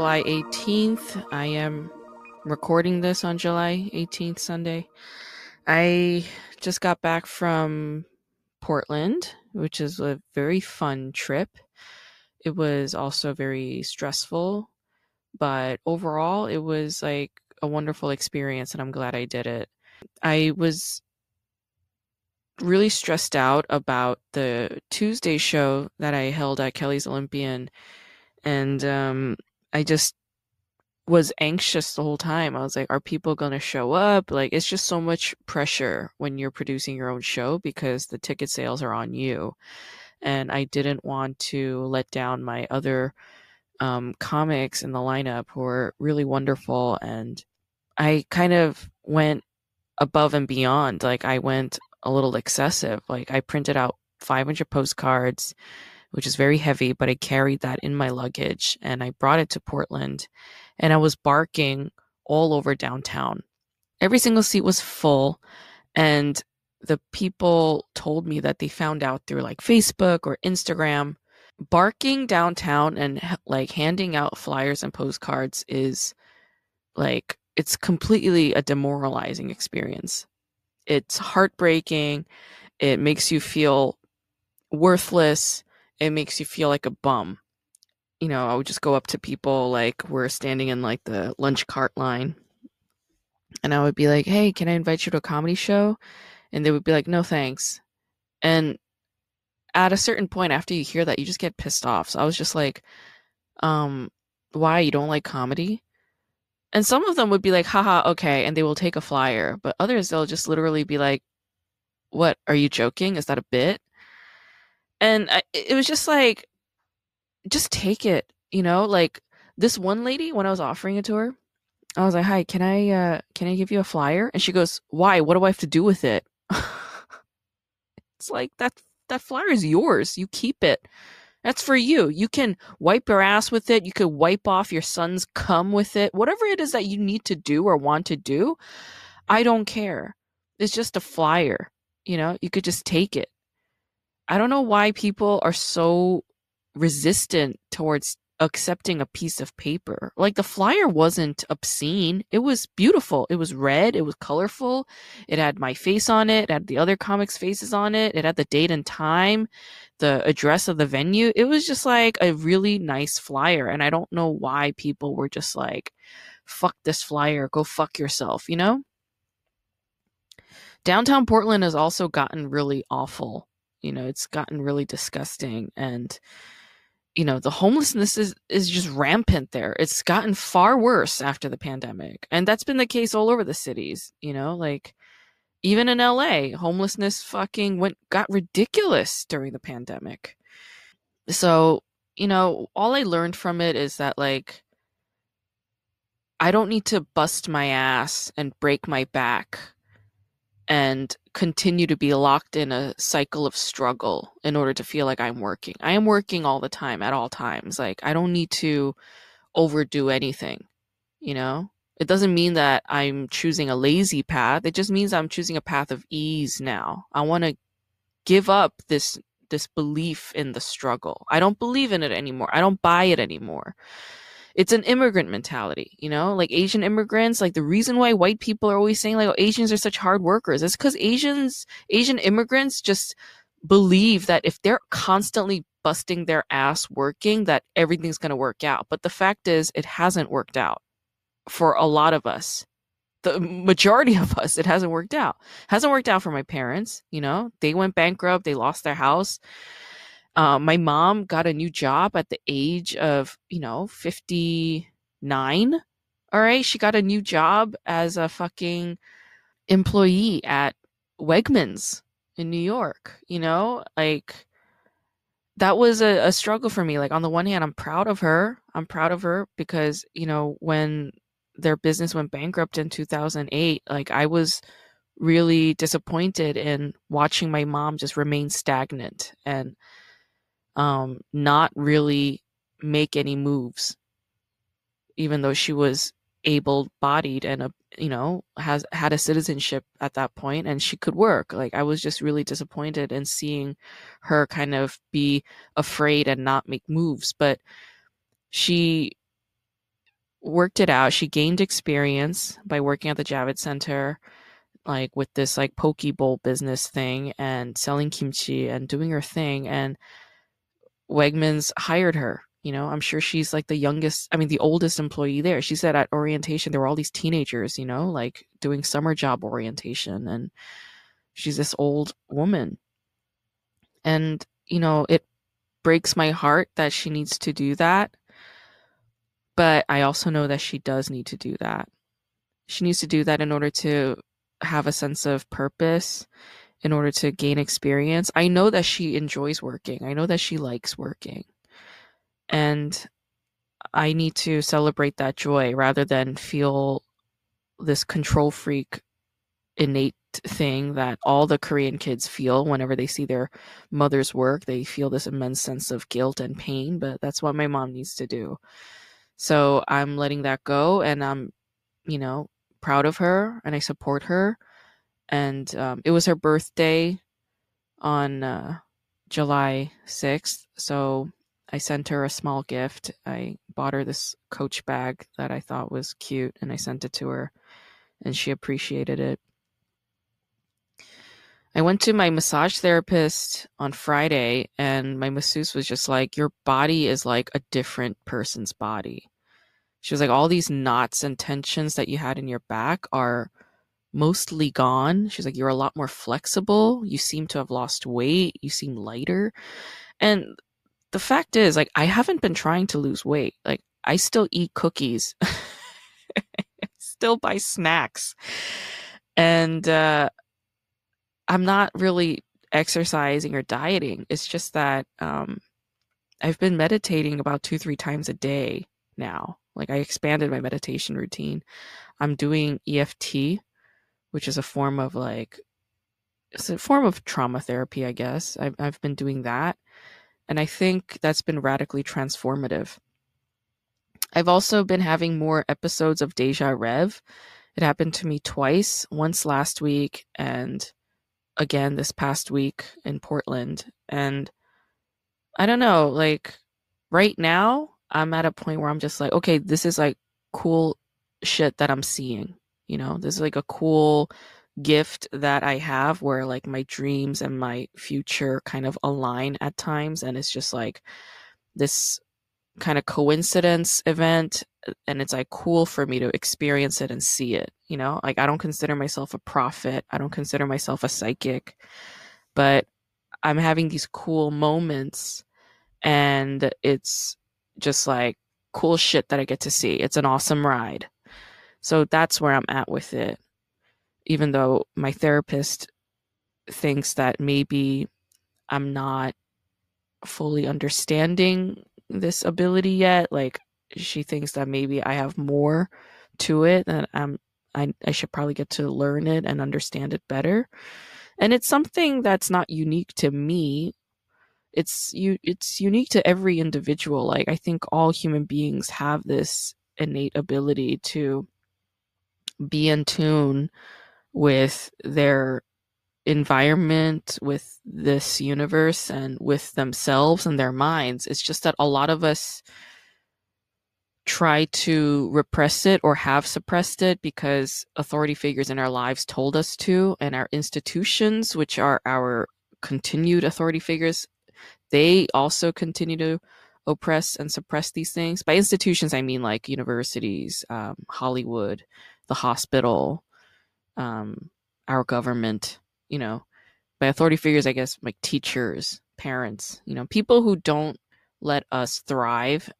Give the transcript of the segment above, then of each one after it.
July 18th. I am recording this on July 18th, Sunday. I just got back from Portland, which is a very fun trip. It was also very stressful, but overall, it was like a wonderful experience, and I'm glad I did it. I was really stressed out about the Tuesday show that I held at Kelly's Olympian and um I just was anxious the whole time. I was like, are people going to show up? Like it's just so much pressure when you're producing your own show because the ticket sales are on you. And I didn't want to let down my other um comics in the lineup who were really wonderful and I kind of went above and beyond. Like I went a little excessive. Like I printed out 500 postcards, which is very heavy, but I carried that in my luggage and I brought it to Portland and I was barking all over downtown. Every single seat was full and the people told me that they found out through like Facebook or Instagram. Barking downtown and like handing out flyers and postcards is like it's completely a demoralizing experience it's heartbreaking. It makes you feel worthless. It makes you feel like a bum. You know, I would just go up to people like we're standing in like the lunch cart line and I would be like, "Hey, can I invite you to a comedy show?" And they would be like, "No, thanks." And at a certain point after you hear that, you just get pissed off. So I was just like, um, why you don't like comedy? And some of them would be like, haha, okay, and they will take a flyer. But others, they'll just literally be like, what, are you joking? Is that a bit? And I, it was just like, just take it, you know? Like this one lady, when I was offering it to her, I was like, hi, can I, uh, can I give you a flyer? And she goes, why? What do I have to do with it? it's like, that, that flyer is yours. You keep it. That's for you. You can wipe your ass with it. You could wipe off your son's cum with it. Whatever it is that you need to do or want to do, I don't care. It's just a flyer. You know, you could just take it. I don't know why people are so resistant towards accepting a piece of paper. Like the flyer wasn't obscene. It was beautiful. It was red. It was colorful. It had my face on it. It had the other comics' faces on it. It had the date and time, the address of the venue. It was just like a really nice flyer. And I don't know why people were just like, fuck this flyer. Go fuck yourself, you know? Downtown Portland has also gotten really awful. You know, it's gotten really disgusting and you know the homelessness is is just rampant there. It's gotten far worse after the pandemic and that's been the case all over the cities you know like even in LA homelessness fucking went got ridiculous during the pandemic. So you know all i learned from it is that like i don't need to bust my ass and break my back and continue to be locked in a cycle of struggle in order to feel like I'm working. I am working all the time at all times. Like I don't need to overdo anything, you know? It doesn't mean that I'm choosing a lazy path. It just means I'm choosing a path of ease now. I want to give up this this belief in the struggle. I don't believe in it anymore. I don't buy it anymore it's an immigrant mentality, you know, like Asian immigrants. Like the reason why white people are always saying like oh, Asians are such hard workers is because Asians, Asian immigrants just believe that if they're constantly busting their ass working, that everything's going to work out. But the fact is, it hasn't worked out for a lot of us. The majority of us, it hasn't worked out. Hasn't worked out for my parents. You know, they went bankrupt. They lost their house uh, my mom got a new job at the age of, you know, 59. All right. She got a new job as a fucking employee at Wegmans in New York. You know, like that was a, a struggle for me. Like on the one hand, I'm proud of her. I'm proud of her because, you know, when their business went bankrupt in 2008, like I was really disappointed in watching my mom just remain stagnant and um, not really make any moves, even though she was able-bodied and a you know has had a citizenship at that point and she could work. Like i was just really disappointed in seeing her kind of be afraid and not make moves but she worked it out. She gained experience by working at the javits center like with this like poke bowl business thing and selling kimchi and doing her thing and wegmans hired her you know, I'm sure she's like the youngest, I mean, the oldest employee there. She said at orientation, there were all these teenagers, you know, like doing summer job orientation. And she's this old woman. And, you know, it breaks my heart that she needs to do that. But I also know that she does need to do that. She needs to do that in order to have a sense of purpose, in order to gain experience. I know that she enjoys working, I know that she likes working and I need to celebrate that joy rather than feel this control freak innate thing that all the Korean kids feel whenever they see their mother's work. They feel this immense sense of guilt and pain, but that's what my mom needs to do. So I'm letting that go and I'm, you know, proud of her and I support her. And um, it was her birthday on uh, July 6th. So I sent her a small gift. I bought her this coach bag that I thought was cute and I sent it to her and she appreciated it. I went to my massage therapist on Friday and my masseuse was just like, Your body is like a different person's body. She was like, All these knots and tensions that you had in your back are mostly gone. She's like, You're a lot more flexible. You seem to have lost weight. You seem lighter. And the fact is, like, I haven't been trying to lose weight. Like, I still eat cookies, still buy snacks, and uh, I'm not really exercising or dieting. It's just that um, I've been meditating about two, three times a day now. Like, I expanded my meditation routine. I'm doing EFT, which is a form of like, it's a form of trauma therapy, I guess. I've, I've been doing that and I think that's been radically transformative. I've also been having more episodes of déjà rêvé. It happened to me twice, once last week and again this past week in Portland. And I don't know, like right now, I'm at a point where I'm just like, okay, this is like cool shit that I'm seeing. You know, this is like a cool gift that I have where like my dreams and my future kind of align at times and it's just like this kind of coincidence event uh, and it's like cool for me to experience it and see it you know? Like i don't consider myself a prophet i don't consider myself a psychic but i'm having these cool moments and it's just like cool shit that i get to see. It's an awesome ride so that's where i'm at with it even though my therapist thinks that maybe I'm not fully understanding this ability yet. Like she thinks that maybe I have more to it and I'm I, I should probably get to learn it and understand it better. And it's something that's not unique to me. It's you it's unique to every individual. Like I think all human beings have this innate ability to be in tune with their environment, with this universe, and with themselves and their minds. It's just that a lot of us try to repress it or have suppressed it because authority figures in our lives told us to, and our institutions, which are our continued authority figures, they also continue to oppress and suppress these things. By institutions, I mean like universities, um, Hollywood, the hospital, um, our government, you know, by authority figures, I guess like teachers, parents, you know, people who don't let us thrive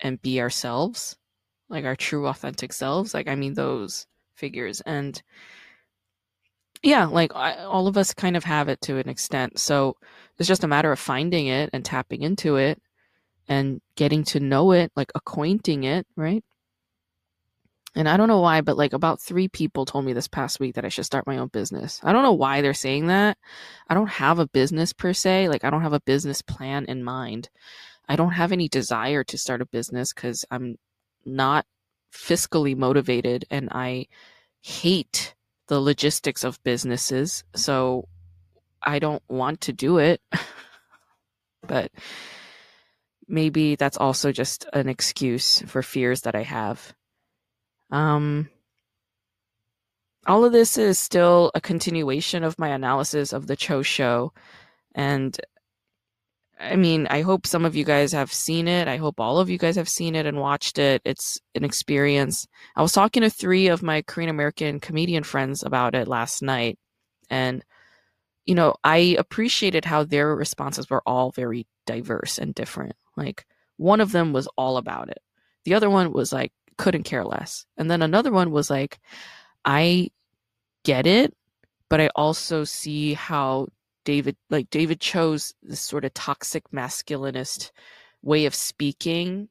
and be ourselves, like our true authentic selves. Like, I mean, those figures. And yeah, like I, all of us kind of have it to an extent. So it's just a matter of finding it and tapping into it and getting to know it, like acquainting it, right? And I don't know why, but like about three people told me this past week that I should start my own business. I don't know why they're saying that. I don't have a business per se. Like, I don't have a business plan in mind. I don't have any desire to start a business because I'm not fiscally motivated and I hate the logistics of businesses. So I don't want to do it. but maybe that's also just an excuse for fears that I have. Um, all of this is still a continuation of my analysis of the Choe show. And I mean, I hope some of you guys have seen it. I hope all of you guys have seen it and watched it. It's an experience. I was talking to three of my Korean American comedian friends about it last night. And, you know, I appreciated how their responses were all very diverse and different. Like, one of them was all about it. The other one was like, couldn't care less. And then another one was like, I get it, but I also see how David, like David chose this sort of toxic masculinist way of speaking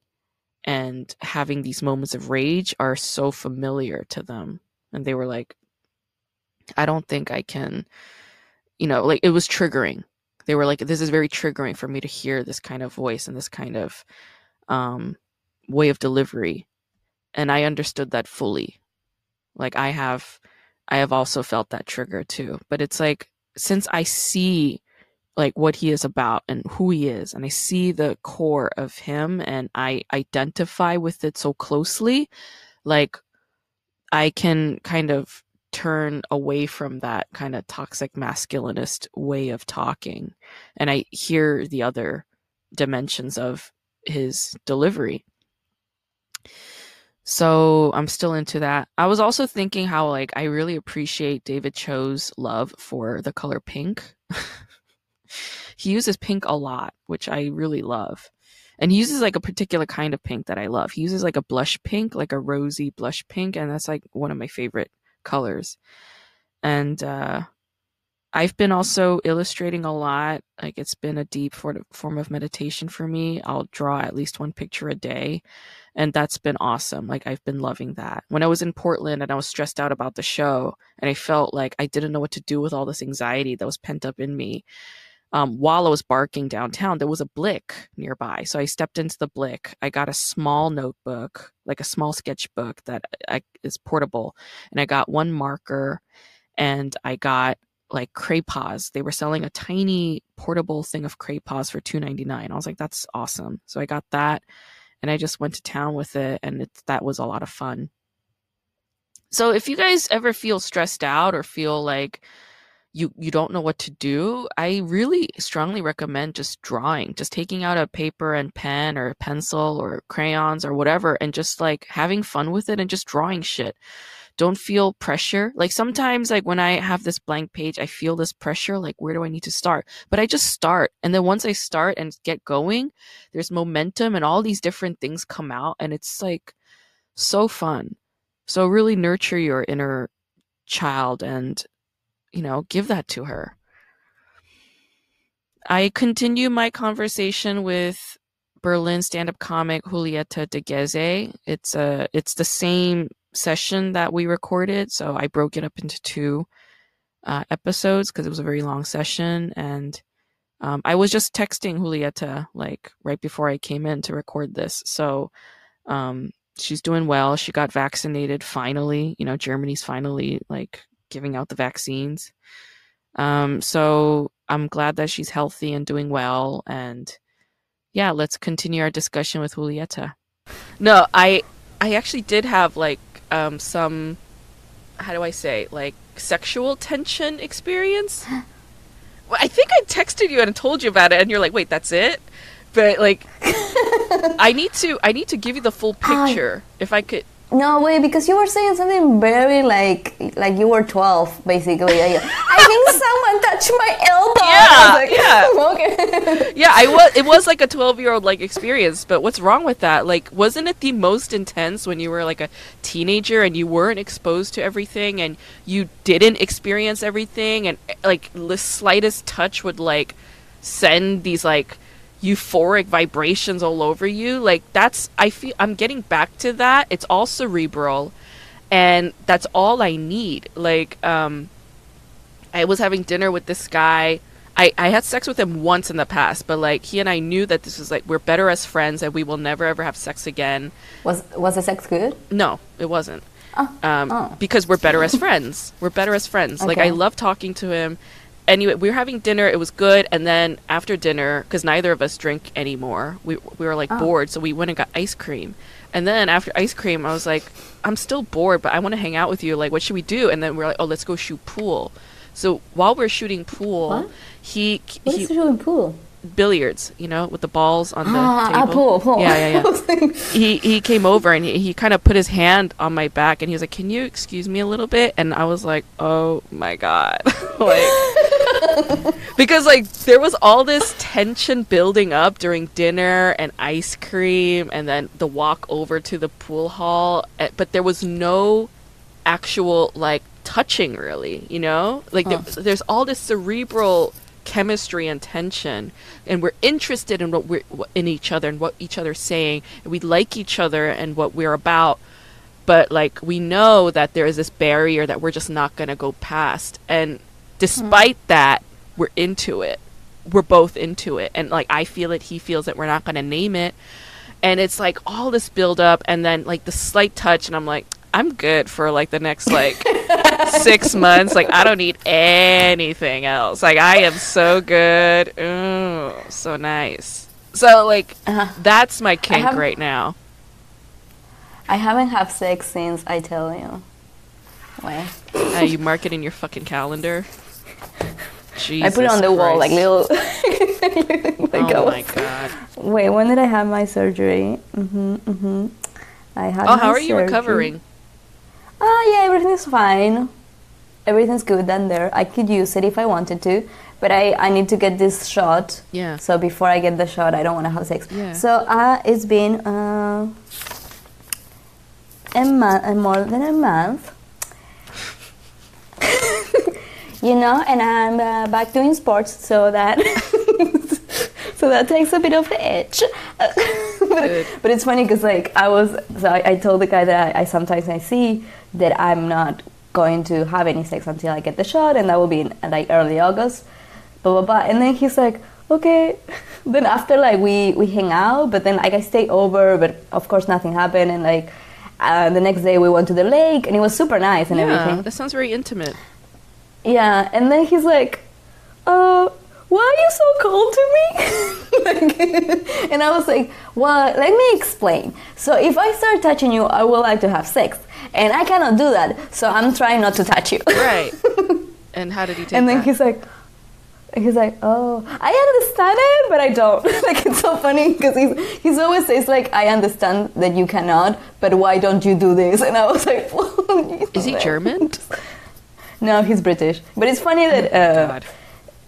and having these moments of rage are so familiar to them. And they were like, I don't think I can, you know, like it was triggering. They were like, this is very triggering for me to hear this kind of voice and this kind of um, way of delivery and I understood that fully. Like I have I have also felt that trigger too. But it's like since I see like what he is about and who he is and I see the core of him and I identify with it so closely, like I can kind of turn away from that kind of toxic masculinist way of talking and I hear the other dimensions of his delivery. So I'm still into that. I was also thinking how like I really appreciate David Choe's love for the color pink. he uses pink a lot, which I really love. And he uses like a particular kind of pink that I love. He uses like a blush pink, like a rosy blush pink, and that's like one of my favorite colors. And uh I've been also illustrating a lot. Like it's been a deep form of meditation for me. I'll draw at least one picture a day and that's been awesome. Like I've been loving that. When I was in Portland and I was stressed out about the show and I felt like I didn't know what to do with all this anxiety that was pent up in me. Um, while I was barking downtown, there was a blick nearby. So I stepped into the blick. I got a small notebook, like a small sketchbook that I, is portable. And I got one marker and I got like Cray-Pas. They were selling a tiny portable thing of Cray-Pas for two ninety nine. I was like, that's awesome. So I got that and I just went to town with it, and it, that was a lot of fun. So if you guys ever feel stressed out or feel like you you don't know what to do, I really strongly recommend just drawing, just taking out a paper and pen or a pencil or crayons or whatever and just like having fun with it and just drawing shit don't feel pressure. Like sometimes, like when I have this blank page, I feel this pressure. Like, where do I need to start? But I just start. And then once I start and get going, there's momentum and all these different things come out. And it's like so fun. So really nurture your inner child and, you know, give that to her. I continue my conversation with Berlin stand-up comic Julieta de Geze. It's a it's the same session that we recorded. So I broke it up into two uh, episodes because it was a very long session. And um, I was just texting Julieta like right before I came in to record this. So um, she's doing well. She got vaccinated finally. You know, Germany's finally like giving out the vaccines. Um, so I'm glad that she's healthy and doing well. And yeah, let's continue our discussion with Julieta. No, I I actually did have like um, some how do I say like sexual tension experience. I think I texted you and told you about it, and you're like, "Wait, that's it." But like, I need to I need to give you the full picture. If I could, No way, because you were saying something very like like you were twelve, basically. Like, I think someone touched my elbow. I Yeah, like, okay. yeah, I was. It was like a twelve-year-old like experience. But what's wrong with that? Like, wasn't it the most intense when you were like a teenager and you weren't exposed to everything and you didn't experience everything and like the slightest touch would like send these like euphoric vibrations all over you like that's i feel i'm getting back to that it's all cerebral and that's all i need like um i was having dinner with this guy I, I had sex with him once in the past, but like he and I knew that this was like we're better as friends and we will never ever have sex again. Was was the sex good? No, it wasn't. Oh. Um, Oh. Because we're better as friends. We're better as friends. Like I love talking to him. Anyway, we were having dinner. It was good, and then after dinner, because neither of us drink anymore, we we were like Oh. bored, so we went and got ice cream. And then after ice cream, I was like, I'm still bored, but I want to hang out with you. Like, what should we do? And then we're like, oh, let's go shoot pool. So while we're shooting pool, What? he What he the pool? Billiards, you know, with the balls on the Ah, table. ah, pool, pool. Yeah, yeah, yeah I was like, he he came over and he, he kind of put his hand on my back and he was like, "Can you excuse me a little bit?" And I was like, "Oh my god!" like because like there was all this tension building up during dinner and ice cream and then the walk over to the pool hall, eh, but there was no actual like touching really, you know? Like there, there's all this cerebral chemistry and tension and we're interested in what we're in each other and what each other's saying and we like each other and what we're about. But like we know that there is this barrier that we're just not going to go past. And despite mm-hmm. that we're into it. We're both into it. And like i feel it he feels it we're not going to name it. And it's like all this build up and then like the slight touch and i'm like i'm good for like the next like six months like i don't need anything else like i am so good Ooh, so nice so like Uh-huh. that's my kink right now I haven't had sex since I tell you. Wait. uh, you mark it in your fucking calendar Jesus I put it on the wall like Christ. little. like oh my god Wait, when did I have my surgery? Mhm, mhm. I had. oh how are you surgery- recovering Ah, yeah, everything's fine. Everything's good down there. I could use it if I wanted to, but I, I need to get this shot. yeah So before I get the shot, I don't want to have sex. Yeah. So uh, it's been uh, a month, uh, more than a month. you know, and I'm uh, back doing sports, so that so that takes a bit of the edge. but, but it's funny because like I was, so I, I told the guy that I, I sometimes I see that I'm not going to have any sex until I get the shot, and that will be in like early August blah blah blah. And then he's like okay. Then after like we we hang out but then like i stay over but of course nothing happened and like uh, the next day we went to the lake and it was super nice and yeah everything. that sounds very intimate. Yeah and then he's like uh why are you so cold to me? Like, and i was like well let me explain. So if i start touching you i would like to have sex. And i cannot do that so i'm trying not to touch you. Right. And how did he take and then that? he's like he's like oh i understand it but i don't. Like it's so funny because he's, he's always says like i understand that you cannot but why don't you do this? And i was like well, is he german? No he's british. But it's funny that uh, God.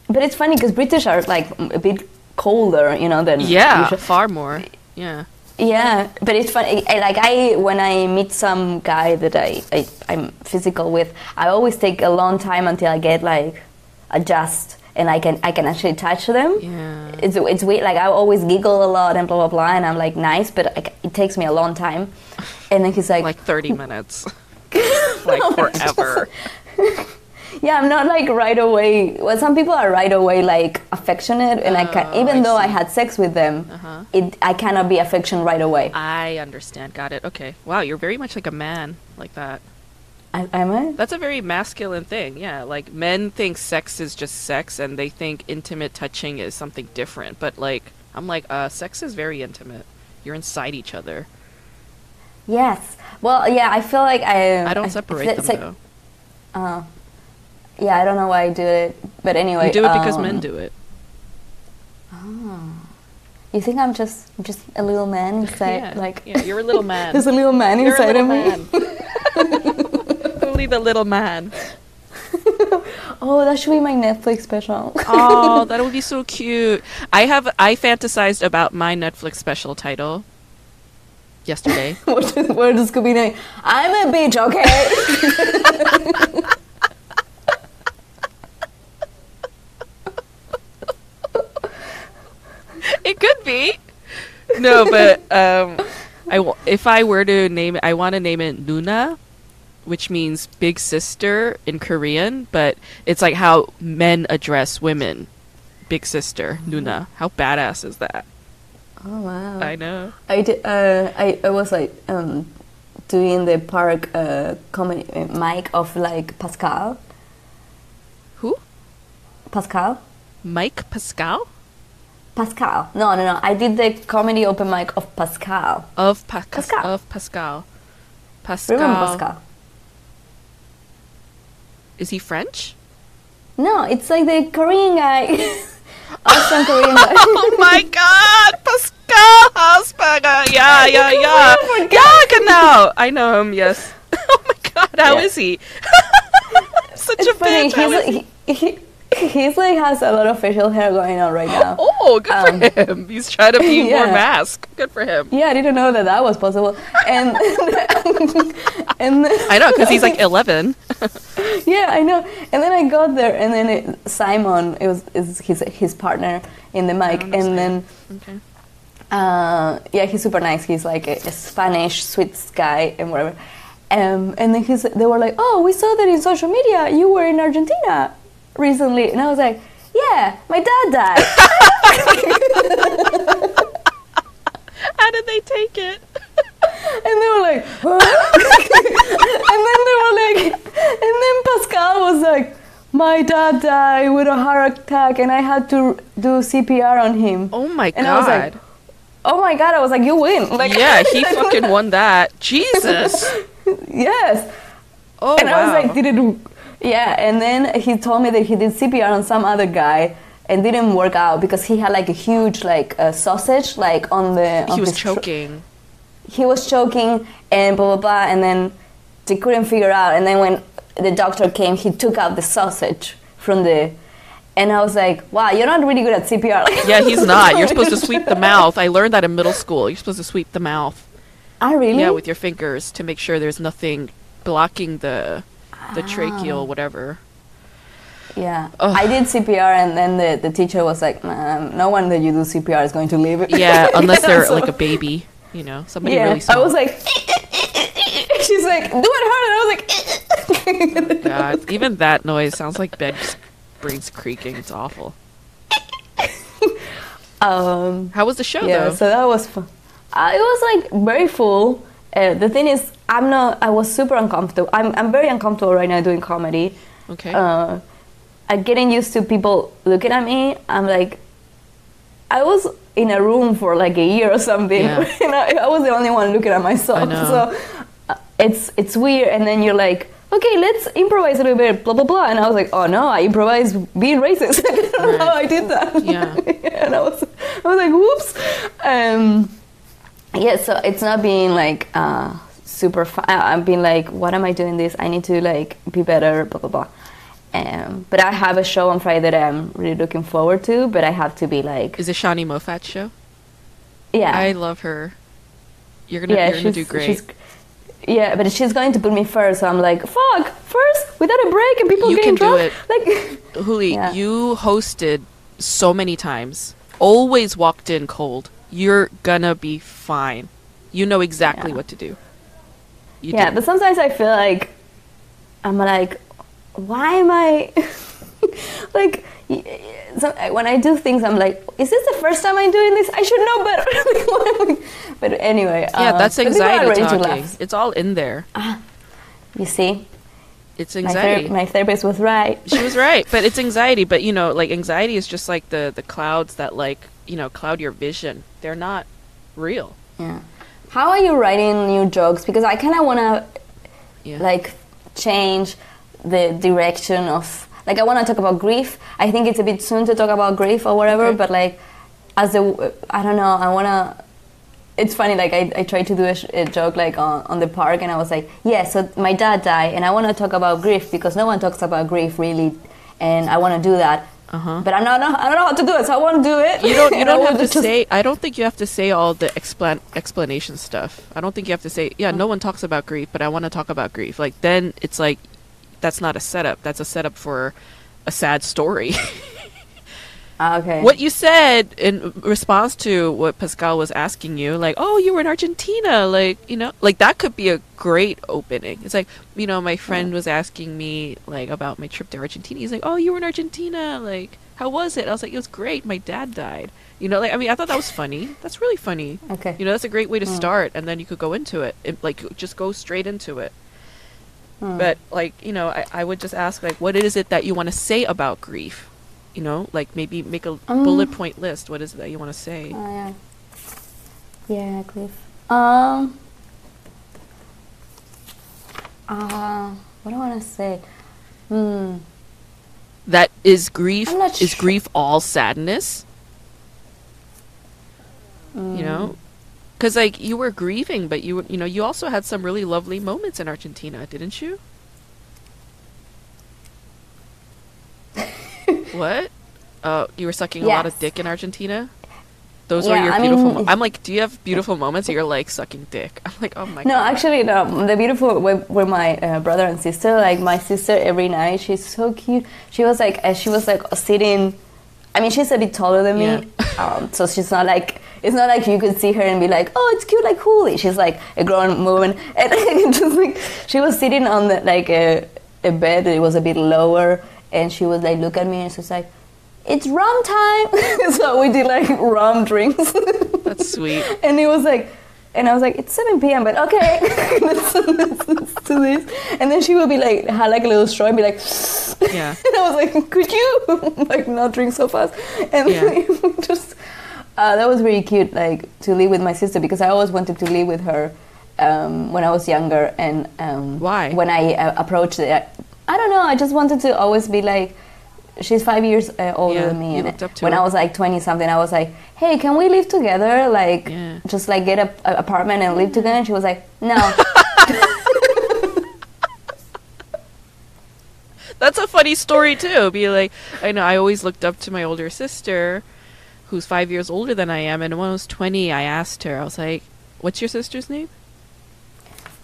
But it's funny because british are like a bit colder you know than yeah usual. far more yeah Yeah, but it's funny. I, like I, when I meet some guy that I, I I'm physical with, I always take a long time until I get like adjust and I can I can actually touch them. yeah It's it's weird. Like I always giggle a lot and blah blah blah, and I'm like nice, but like, it takes me a long time. And then he's like, like 30 minutes like forever yeah, I'm not like right away. Well, some people are right away like affectionate, and I can Oh, even I though I had sex with them, Uh-huh. it I cannot be affection right away. i understand got it okay wow you're very much like a man like that I, am I? That's a very masculine thing, yeah. Like men think sex is just sex and they think intimate touching is something different. But like I'm like, uh, sex is very intimate. You're inside each other. Yes. Well, yeah, I feel like I. I don't separate it's them like- though. Uh, yeah, I don't know why I do it, but anyway. You do it because um, men do it. Oh. You think I'm just just a little man inside, yeah, like yeah, you're a little man. there's a little man You're inside little of me. Only the little man. Oh, that should be my Netflix special. Oh, that would be so cute. I have I fantasized about my Netflix special title yesterday. what is, what is Scooby Doo? I'm a bitch, okay? it could be. No, but um, I w- if I were to name it, I want to name it Nuna, which means big sister in Korean, but it's like how men address women. Big sister, Nuna. How badass is that? oh wow. I know. I did. Uh, I I was like um, doing the park uh, comedy uh, mic of like Pascal. Who? Pascal. Mike Pascal Pascal. No, no, no. I did the comedy open mic of Pascal. of pa- Pascal. of Pascal. Pascal. Remember Pascal? Is he French? No, it's like the Korean guy. awesome Korean guy. oh my God, Pascal Hasberger. Yeah, yeah, yeah. forgot. Yeah, genau. I know him. Yes. Oh my God, how is Yeah. he? Such It's a funny. He's, is he? he, he, he's like has a lot of facial hair going on right now. Oh, good Um, for him. He's trying to be more mask. Good for him. Yeah, I didn't know that that was possible. And and I know because he's like 11. yeah, I know. And then I got there, and then it, Simon, it was is his his partner in the mic, don't and then Okay. uh, yeah, he's super nice. He's like a, a Spanish sweet guy and whatever. Um, and then he's, they were like, "Oh, we saw that in social media. You were in Argentina recently," and I was like, "Yeah, my dad died." How did they take it? And they were like, huh? and then they were like, and then Pascal was like, my dad died with a heart attack, and I had to do CPR on him. Oh my And I was like, Oh my god! I was like, you win. Like, yeah, he fucking won that. Jesus. yes. Oh, and I was like, did it? Yeah. And then he told me that he did CPR on some other guy. And didn't work out because he had like a huge like uh, sausage like on the. on he was his tr- choking. he was choking and blah blah blah and then they couldn't figure out and then when the doctor came he took out the sausage from the and I was like wow you're not really good at CPR Like, Yeah, he's not. You're supposed to sweep the mouth. I learned that in middle school. You're supposed to sweep the mouth. I really Yeah, with your fingers to make sure there's nothing blocking the the tracheal whatever. yeah Ugh. I did CPR and then the, the teacher was like man no one that you do CPR is going to live Yeah, unless they're So- like a baby, you know, somebody yeah really small. I was like she's like do it hard and I was like God, even that noise sounds like bed springs creaking. It's awful. um How was the show yeah though? so that was fun uh, it was like very full uh, the thing is i'm not i was super uncomfortable. I'm, I'm very uncomfortable right now doing comedy. Okay. uh, i'm getting used to people looking at me. I'm like i was in a room for like a year or something. Yeah. and I, I was the only one looking at myself. So uh, it's it's weird. And then you're like okay let's improvise a little bit blah blah blah. And i was like oh no i improvised being racist. I don't know how i did that. Yeah. and i was i was like whoops. Um yeah so it's not being like uh super fun I'm being like what am i doing this i need to like be better blah blah blah um, but i have a show on friday that i'm really looking forward to but i have to be like Is it Shawnee Moffat show? yeah I love her. You're gonna, yeah you're gonna do great. yeah but she's going to put me first so i'm like fuck first without a break and people You getting can do drunk like Huli, Yeah. you hosted so many times. Always walked in cold. You're gonna be fine. You know exactly Yeah. what to do. You yeah do. but sometimes i feel like i'm like why am i like so when i do things i'm like is this the first time i'm doing this i should know better but anyway yeah, uh, that's but people are anxiety talking. It's all in there. you see It's my, ther- anxiety. my therapist was right she was right, but it's anxiety. But you know, like anxiety is just like the the clouds that like you know cloud your vision. They're not real. yeah how are you writing new jokes because i kind of want to Yeah. like change the direction of like I want to talk about grief. I think it's a bit soon to talk about grief or whatever, Okay. but like as the I don't know. I wanna. It's funny. Like I, I tried to do a, sh- a joke like on, on the park, and I was like, yeah. So my dad died, and I want to talk about grief because no one talks about grief really, and I want to do that. Uh-huh. But I'm not. know. I don't know how to do it, so I want to do it. You don't. You I don't have to say. I don't think you have to say all the explan- explanation stuff. I don't think you have to say. Yeah, no one talks about grief, but I want to talk about grief. Like then it's like, that's not a setup. That's a setup for a sad story. Ah, okay. what you said in response to what Pascal was asking you, like, oh, you were in Argentina, like, you know, like that could be a great opening. It's like, you know, my friend was asking me like about my trip to Argentina. He's like, oh, you were in Argentina, like, how was it? I was like, it was great. My dad died. You know, like, I mean, I thought that was funny. That's really funny. Okay. You know, that's a great way to Mm. start, and then you could go into it. it like, just go straight into it. Hmm. But like, you know, I, I would just ask like, what is it that you want to say about grief? You know, like maybe make a Um, bullet point list. What is it that you want to say? Oh, yeah. Yeah, Cliff. Um. Uh, what do I want to say? Hmm. that is grief. Is sure. grief all sadness? Mm. You know, because like you were grieving, but you you know, you also had some really lovely moments in Argentina, didn't you? What? Uh, you were sucking a lot of dick in Argentina. Those were Yeah, your I beautiful. mean- mo- I'm like, do you have beautiful moments? You're like sucking dick. I'm like, oh my god. No, god. actually, no. The beautiful were, were my uh, brother and sister. Like my sister, every night she's so cute. She was like, uh, she was like sitting. I mean, she's a bit taller than me, Yeah. um, so she's not like. It's not like you could see her and be like, "Oh, it's cute, like Hooli." She's like a grown woman, and just like she was sitting on the like a, a bed. It was a bit lower, and she was like, look at me, and she was like, "It's rum time." so we did like rum drinks. That's sweet. And it was like, and I was like, it's 7 p.m., but okay, let's, let's, let's do this. And then she would be like, had like a little straw and be like, Yeah. and I was like, could you like not drink so fast? And Yeah. just, uh, that was really cute, like to live with my sister because I always wanted to live with her um, when I was younger. And um, Why? When I uh, approached it, I don't know, I just wanted to always be like, she's five years uh, older Yeah, than me. and when her. I was like 20 something, I was like, hey, can we live together? Like, Yeah. just like get a, a apartment and live together. And she was like, no. That's a funny story too. Be like, I know I always looked up to my older sister, who's five years older than I am, and when I was twenty, I asked her, I was like, "What's your sister's name?"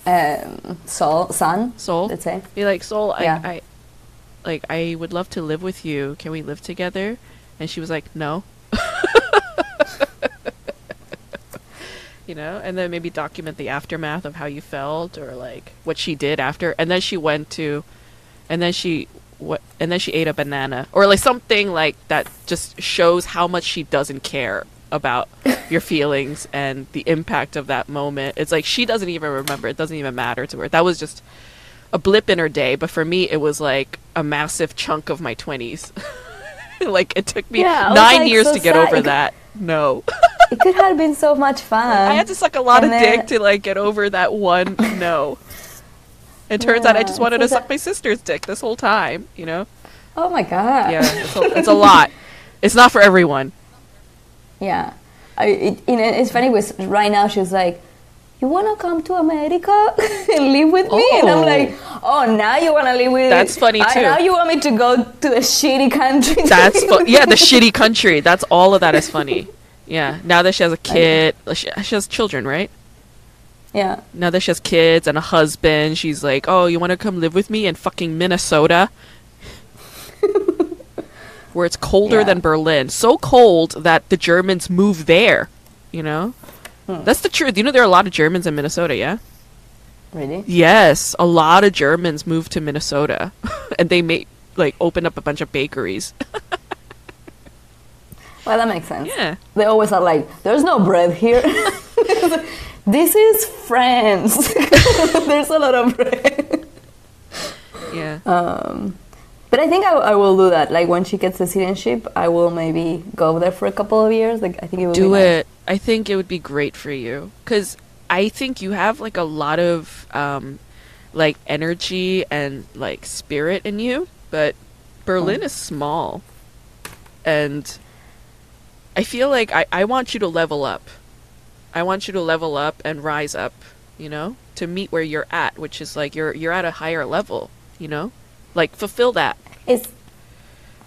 Um, soul, son, Soul. let's say. Be like, Soul, I, Yeah. I, like, I would love to live with you. Can we live together? And she was like, No. you know, and then maybe document the aftermath of how you felt or like what she did after, and then she went to, and then she what, and then she ate a banana or like something like that just shows how much she doesn't care about your feelings and the impact of that moment. It's like she doesn't even remember. It doesn't even matter to her. That was just a blip in her day, but for me, it was like a massive chunk of my 20s. like, it took me Yeah, nine like, years so to get sad. over that. No. It could have been so much fun. I had to suck a lot and of then- dick to, like, get over that one no. It turns out I just wanted to suck that- my sister's dick this whole time, you know? Oh my god. Yeah, it's a, it's a lot. It's not for everyone. Yeah. I, it, you know, it's funny because right now she's like, you want to come to America and live with me? And I'm Oh. like, oh, now you want to live with That's funny, I- too. Now you want me to go to a shitty country? That's fu- yeah, the shitty country. That's all of that is funny. Yeah, now that she has a kid, uh, she, she has children, right? Yeah. Now that she has kids and a husband, she's like, "Oh, you want to come live with me in fucking Minnesota, where it's colder Yeah. than Berlin, so cold that the Germans move there." You know, Hmm. that's the truth. You know, there are a lot of Germans in Minnesota. Yeah. Really? Yes, a lot of Germans moved to Minnesota, and they made like opened up a bunch of bakeries. Well, that makes sense. yeah. They always are like, there's no bread here. this is France. there's a lot of bread. Yeah. Um, but I think I, I will do that. Like when she gets the citizenship, I will maybe go there for a couple of years. Like I think it will do be nice. it. I think it would be great for you because I think you have like a lot of um, like energy and like spirit in you, but Berlin Hmm. is small, and I feel like I, I want you to level up. I want you to level up and rise up, you know, to meet where you're at, which is like you're you're at a higher level, you know? Like fulfill that. Is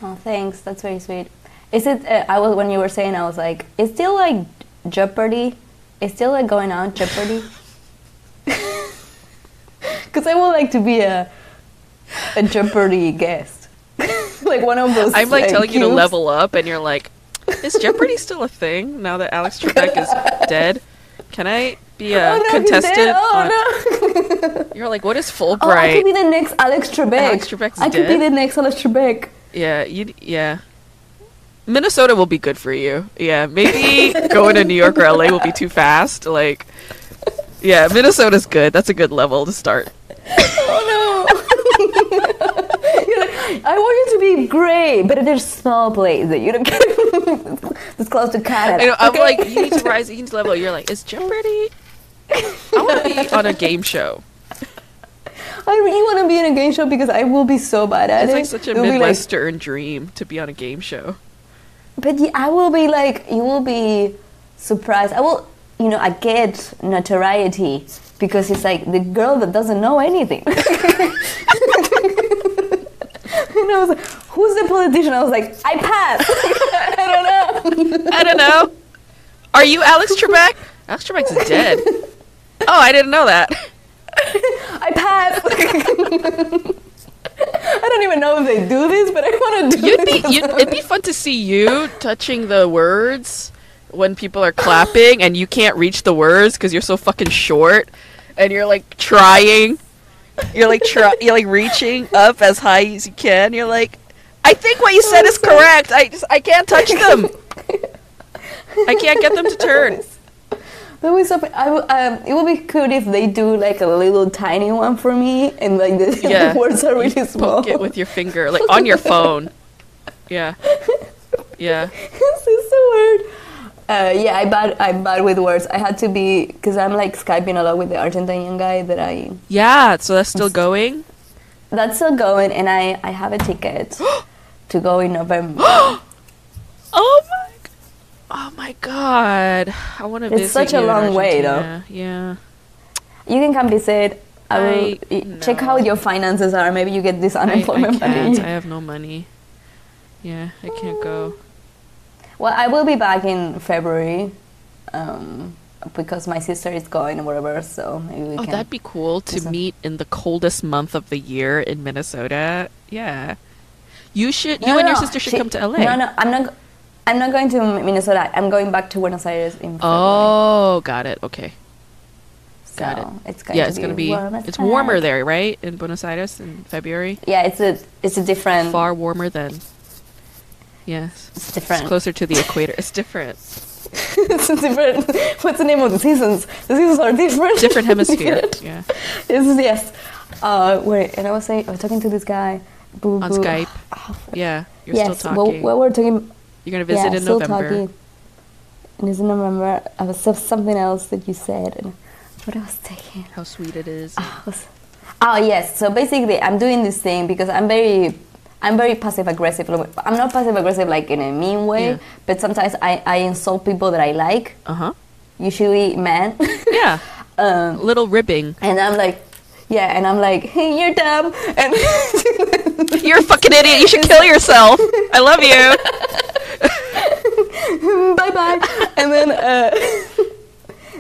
oh thanks, that's very sweet. Is it? Uh, I was when you were saying, I was like, it's still like Jeopardy. It's still like going on Jeopardy. Because I would like to be a a Jeopardy guest, like one of those. I'm like telling you to level up and you're like, is Jeopardy still a thing now that Alex Trebek is dead? Can I be a Oh no, contestant? Oh. You're like, what is Oh, I could be the next Alex Trebek. Alex Trebek's I could be the next Alex Trebek. Yeah, you yeah. Minnesota will be good for you. Yeah, maybe going to New York or LA will be too fast. Like, yeah, Minnesota's good. That's a good level to start. Oh no! You're like, I want you to be great, but in a small place that you don't get it's close to Canada. I know, I'm like, you need to rise, you need to level. You're like, is Jeopardy? I want to be on a game show. I really want to be in a game show because I will be so bad at It's it. It's like such a It'll be like- midwestern dream to be on a game show. but yeah, I will be like, you will be surprised. I will, you know, I get notoriety because it's like the girl that doesn't know anything. and I was like, who's the politician? I was like, I pass. I don't know. I don't know. Are you Alex Trebek? Alex Trebek's dead. Oh, I didn't know that. I pass. I don't even know if they do this, but I want to do You'd be, you'd, it'd be fun to see you touching the words when people are clapping and you can't reach the words because you're so fucking short and you're like trying. You're like try, you're like reaching up as high as you can. You're like, I think what you said is correct. I just I can't touch them. I can't get them to turn. That was so. I w- um, it would be cool if they do like a little tiny one for me, and like the, Yeah. the words are really small. Poke it with your finger, like on your phone. Yeah, yeah. this is so weird. Uh, yeah, I bad. I'm bad with words. I had to be because I'm like skyping a lot with the Argentinian guy that I. Yeah, so that's still going. That's still going, and I I have a ticket to go in November. Oh my, oh my god! I want to It's such a long way, though. Yeah. you can come visit. I will I- y- check no. how your finances are. Maybe you get this I, I unemployment can't. money. I have no money. Yeah, I can't go. Well, I will be back in February um, because my sister is going or whatever. So maybe we can. Oh, that'd be cool to Listen. meet in the coldest month of the year in Minnesota. Yeah. You should. No, you and your no, sister should she- come to LA. No, no, I'm not. I'm not going to Minnesota. I'm going back to Buenos Aires in February. Oh, got it. Okay. so got it. It's going Yeah, to it's be gonna be. warm It's warmer there, right? In Buenos Aires in February. Yeah, it's a it's a different. Far warmer than. Yes. It's It's different. closer to the equator. It's different. it's different. What's the name of the seasons? The seasons are different. Different hemisphere. Yeah. yes, yes. Uh, wait, and I was saying, I was talking to this guy. Boo, On boo. Skype. Oh, Yeah. You're yes, still well, well, we're talking. You're gonna visit yeah, in still November. talking. And it's in November. I was so- something else that you said, and what I was saying. How sweet it is. I was- Oh yes. So basically, I'm doing this thing because I'm very, I'm very passive aggressive. I'm not passive aggressive like in a mean way, Yeah. but sometimes I, I insult people that I like, Uh huh. usually men. Yeah. um, Little ribbing. and I'm like, yeah, and I'm like, hey, you're dumb, and You're a fucking idiot. You should kill yourself. I love you. bye bye. and then, uh,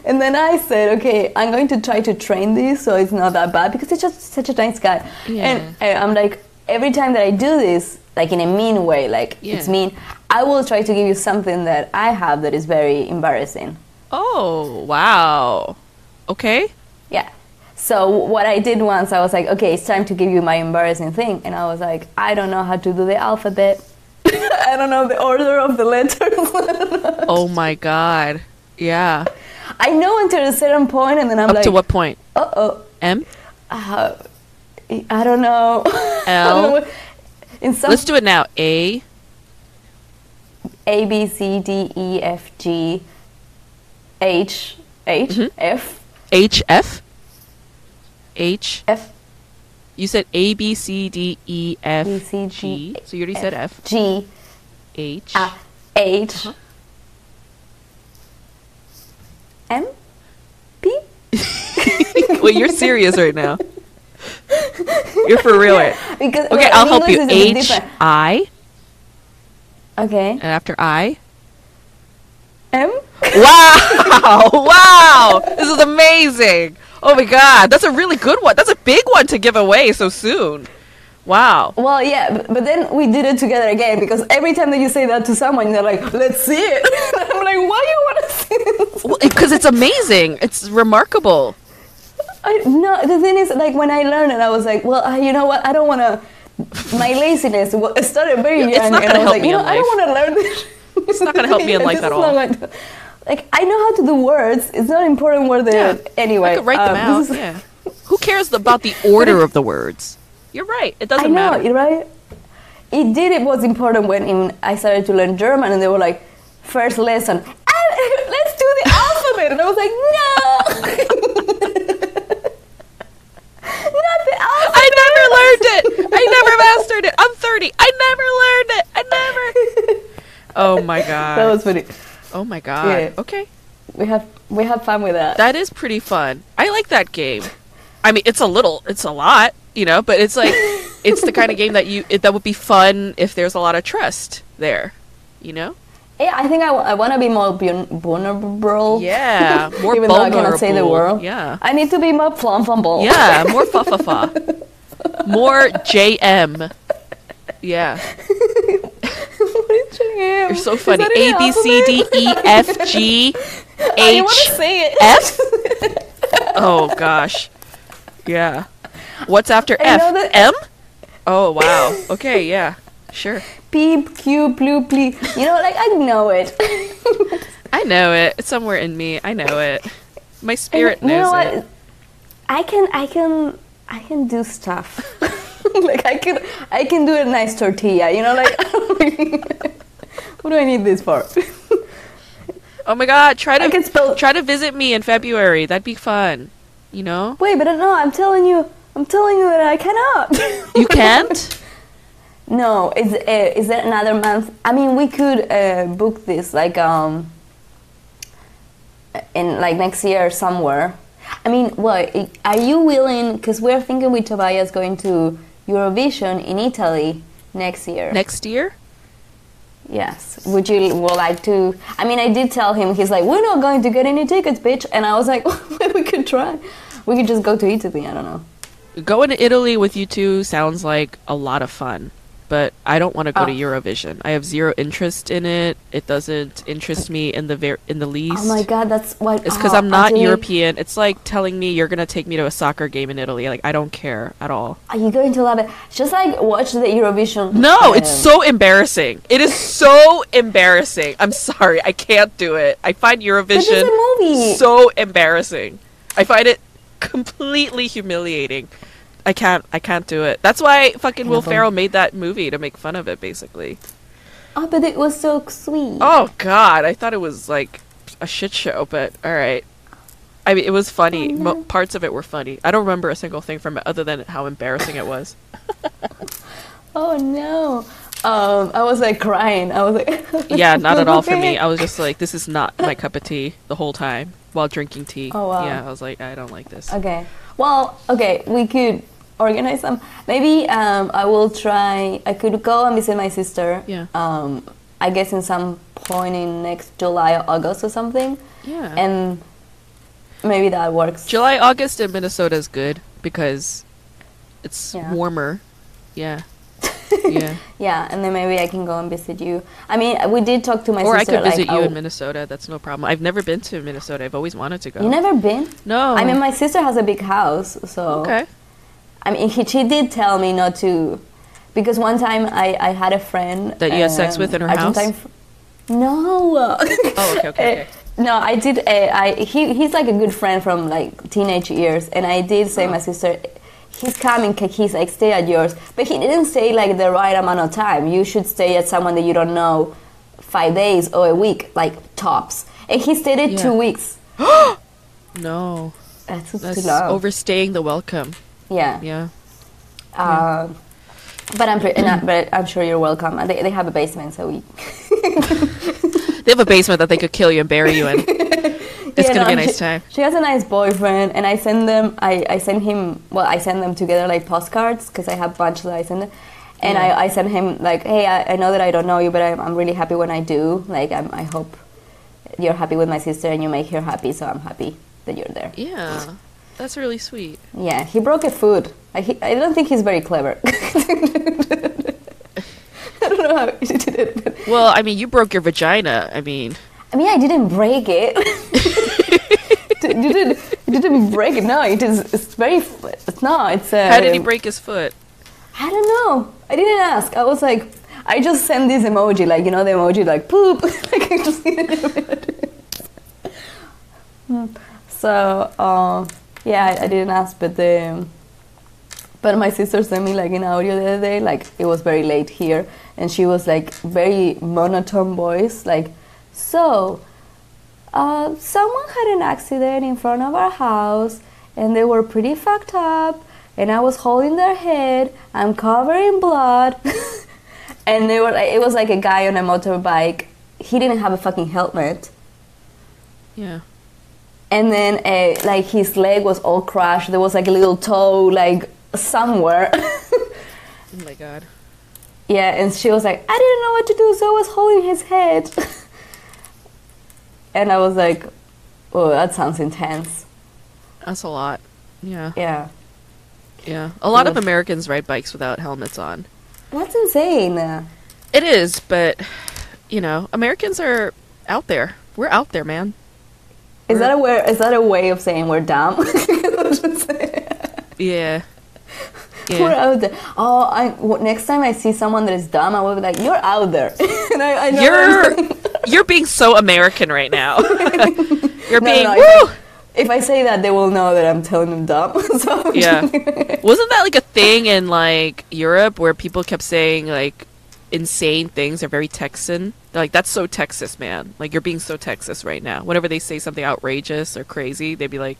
and then I said, okay, I'm going to try to train this so it's not that bad because it's just such a nice guy. And uh, I'm like, every time that I do this, like in a mean way, like it's mean, I will try to give you something that I have that is very embarrassing. Oh wow. Okay. Yeah. So what I did once, I was like, okay, it's time to give you my embarrassing thing, and I was like, I don't know how to do the alphabet. I don't know the order of the letters. Oh my god. Yeah. I know until a certain point, and then I'm Up like, to what point? Uh oh. M. Uh, I don't know. Don't L? know what- In some Let's do it now. A. A B C D E F G H H Mhm. F H F. H. F You said A B C D E F B, C, G. G, So you already said F. G H. A H uh-huh. M P. well, you're serious right now. You're for real. right? Because Okay, I'll help you. English it's a bit H. I, Okay. and after I. M. Wow! wow! This is amazing. Oh my god, that's a really good one. That's a big one to give away so soon. Wow. Well, yeah, but, but then we did it together again because every time that you say that to someone, they're like, "Let's see it." I'm like, "Why do you want to see this?" Because it's amazing. It's remarkable. I, no, the thing is, like when I learned it, I was like, "Well, I, you know what? I don't want to." My laziness it started very young, it's not and I was help like, me "You know, in I don't want to learn this." It's not gonna help me in life at all. Like I know how to do words. It's not important where they're anyway. I could write them um, out. is- Yeah. Who cares about the order of the words? You're right. It doesn't matter. I know, matter. you're right? It did. It was important when in, I started to learn German, and they were like, first lesson, "Ah, let's do the alphabet, and I was like, no, not the alphabet. I never learned it. I never mastered it. I'm 30. I never learned it. I never. Oh my god. That was funny. Oh my god. Yeah. Okay. We have we have fun with that. That is pretty fun. I like that game. I mean, it's a little, it's a lot, you know, but it's like, it's the kind of game that you it, that would be fun if there's a lot of trust there, you know. yeah, I think I, I want to be more vul- vulnerable. Yeah, more Even though I cannot say the vulnerable. word. Yeah, I need to be more flammable. yeah, more fa fa fa, more JM. Yeah, what is your you're so funny. A B C D E F G alphabet? I want H to say it. F. Oh gosh, yeah. What's after F? that- M? Oh wow. Okay, yeah, sure. P Q blue plee. You know, like I know it. I know it. It's somewhere in me. I know it. My spirit And you knows know it. what? I can I can I can do stuff. like I can I can do a nice tortilla. You know, like what do I need this for? Oh my god, try I can to spell. try to visit me in February. That'd be fun. You know? Wait, but no, I'm telling you, I'm telling you that I cannot. You can't? no, is uh, is there another month? I mean, we could uh, book this like um in like next year somewhere. I mean, what are you willing? Because we're thinking with Tobias going to Eurovision in Italy next year. Next year? Yes. Would you would like to? I mean, I did tell him. He's like, "We're not going to get any tickets, bitch." And I was like, "We could try. We could just go to Italy. I don't know." Going to Italy with you two sounds like a lot of fun. But I don't want to go to Oh. Eurovision. I have zero interest in it. It doesn't interest me in the ver- in the least. Oh my god, that's what. It's because oh, I'm not European. It's like telling me you're gonna take me to a soccer game in Italy. Like I don't care at all. Are you going to love it? Just like watch the Eurovision. No, it's um, so embarrassing. It is so embarrassing. I'm sorry, I can't do it. I find Eurovision so embarrassing. I find it completely humiliating. I can't. I can't do it. That's why fucking Will Ferrell made that movie to make fun of it, basically. Oh, but it was so sweet. Oh God, I thought it was like a shit show, but all right. I mean, it was funny. Oh, Mo- parts of it were funny. I don't remember a single thing from it other than how embarrassing it was. Oh no. Um, I was like crying. I was like. yeah, not at all for me. I was just like, this is not my cup of tea the whole time while drinking tea. Oh, wow. Yeah, I was like, I don't like this. Okay. Well, okay, we could organize them. Maybe um, I will try. I could go and visit my sister. Yeah. Um, I guess in some point in next July or August or something, Yeah. and maybe that works. July, August in Minnesota is good because it's Yeah. warmer. Yeah. yeah. Yeah, and then maybe I can go and visit you. I mean, we did talk to my sister. or I could visit like, you oh, in Minnesota. That's no problem. I've never been to Minnesota. I've always wanted to go. You never been? No. I mean, my sister has a big house, so Okay. I mean, he, she did tell me not to, because one time I, I had a friend That you had sex with in her house? Fr- no. Oh, okay, okay, okay. Uh, No, I did. Uh, I he he's like a good friend from like teenage years, and I did say Oh. my sister. He's coming. He's like stay at yours, but he didn't say like the right amount of time. You should stay at someone that you don't know, five days or a week, like tops. And he stayed it Yeah. two weeks. No. That's, That's overstaying the welcome. Yeah. Yeah. Uh, But I'm pretty, not, but I'm sure you're welcome. They, they have a basement, so we. They have a basement that they could kill you and bury you in. It's Yeah, gonna be a nice she, time. She has a nice boyfriend, and I send them. I, I send him. Well, I send them together like postcards because I have a bunch that I send. Them. And Yeah. I, I send him like, hey, I, I know that I don't know you, but I'm, I'm really happy when I do. Like, I'm, I hope you're happy with my sister and you make her happy, so I'm happy that you're there. Yeah, that's really sweet. Yeah, he broke a foot. I, he, I don't think he's very clever. I don't know how he did it. But, Well, I mean, you broke your vagina. I mean, I mean, I didn't break it. you didn't, didn't break it. No, it is. It's very. It's not. It's. Uh, how did he break his foot? I don't know. I didn't ask. I was like, I just sent this emoji, like you know the emoji, like poop. like I just So uh, yeah, I, I didn't ask, but the. But my sister sent me like an audio the other day, like it was very late here, and she was like very monotone voice, like, so, uh, someone had an accident in front of our house, and they were pretty fucked up, and I was holding their head, I'm covered in blood, and they were like, it was like a guy on a motorbike. He didn't have a fucking helmet, Yeah. And then uh, like his leg was all crushed. There was like a little toe like somewhere. Oh my god. yeah, and she was like, I didn't know what to do, so I was holding his head. and I was like, oh, that sounds intense. That's a lot. Yeah. Yeah, Yeah. A lot of Americans ride bikes without helmets on. that's insane. It is, but you know, Americans are out there. We're out there, man. Is that a way? Is that a way of saying we're dumb? Yeah. We're out there. Oh, I, next time I see someone that is dumb, I will be like, "You're out there." and I, I know You're you're being so American right now. you're No, being no, woo. if I say that, they will know that I'm telling them dumb. so Yeah. Wasn't that like a thing in like Europe where people kept saying like insane things are very Texan? They're like, that's so Texas, man. Like you're being so Texas right now. Whenever they say something outrageous or crazy, they'd be like,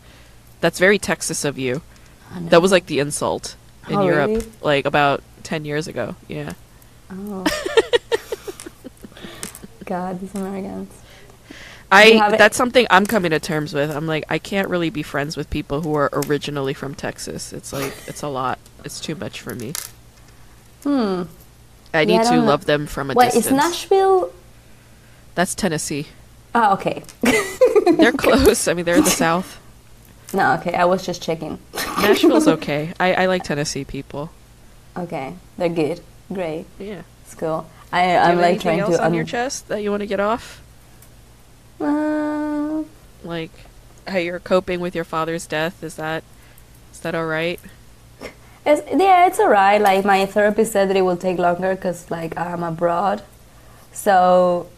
That's very Texas of you. That was like the insult in Oh, Europe, really? like about ten years ago. Yeah. Oh. God, these Americans. I you have it- that's something I'm coming to terms with. I'm like I can't really be friends with people who are originally from Texas. It's like it's a lot. It's too much for me. Hmm. I Yeah, need I to know. love them from a Wait, distance. is Nashville? That's Tennessee. Oh, okay. They're close. I mean, they're in the South. no, okay. I was just checking. Nashville's okay. I, I like Tennessee people. Okay, they're good. Great. Yeah. It's cool. I, Do you I'm have like anything trying else to. on your chest that you want to get off? Uh, Like how you're coping with your father's death? Is that is that all right? It's, yeah, it's alright. Like my therapist said that it will take longer because like I'm abroad, so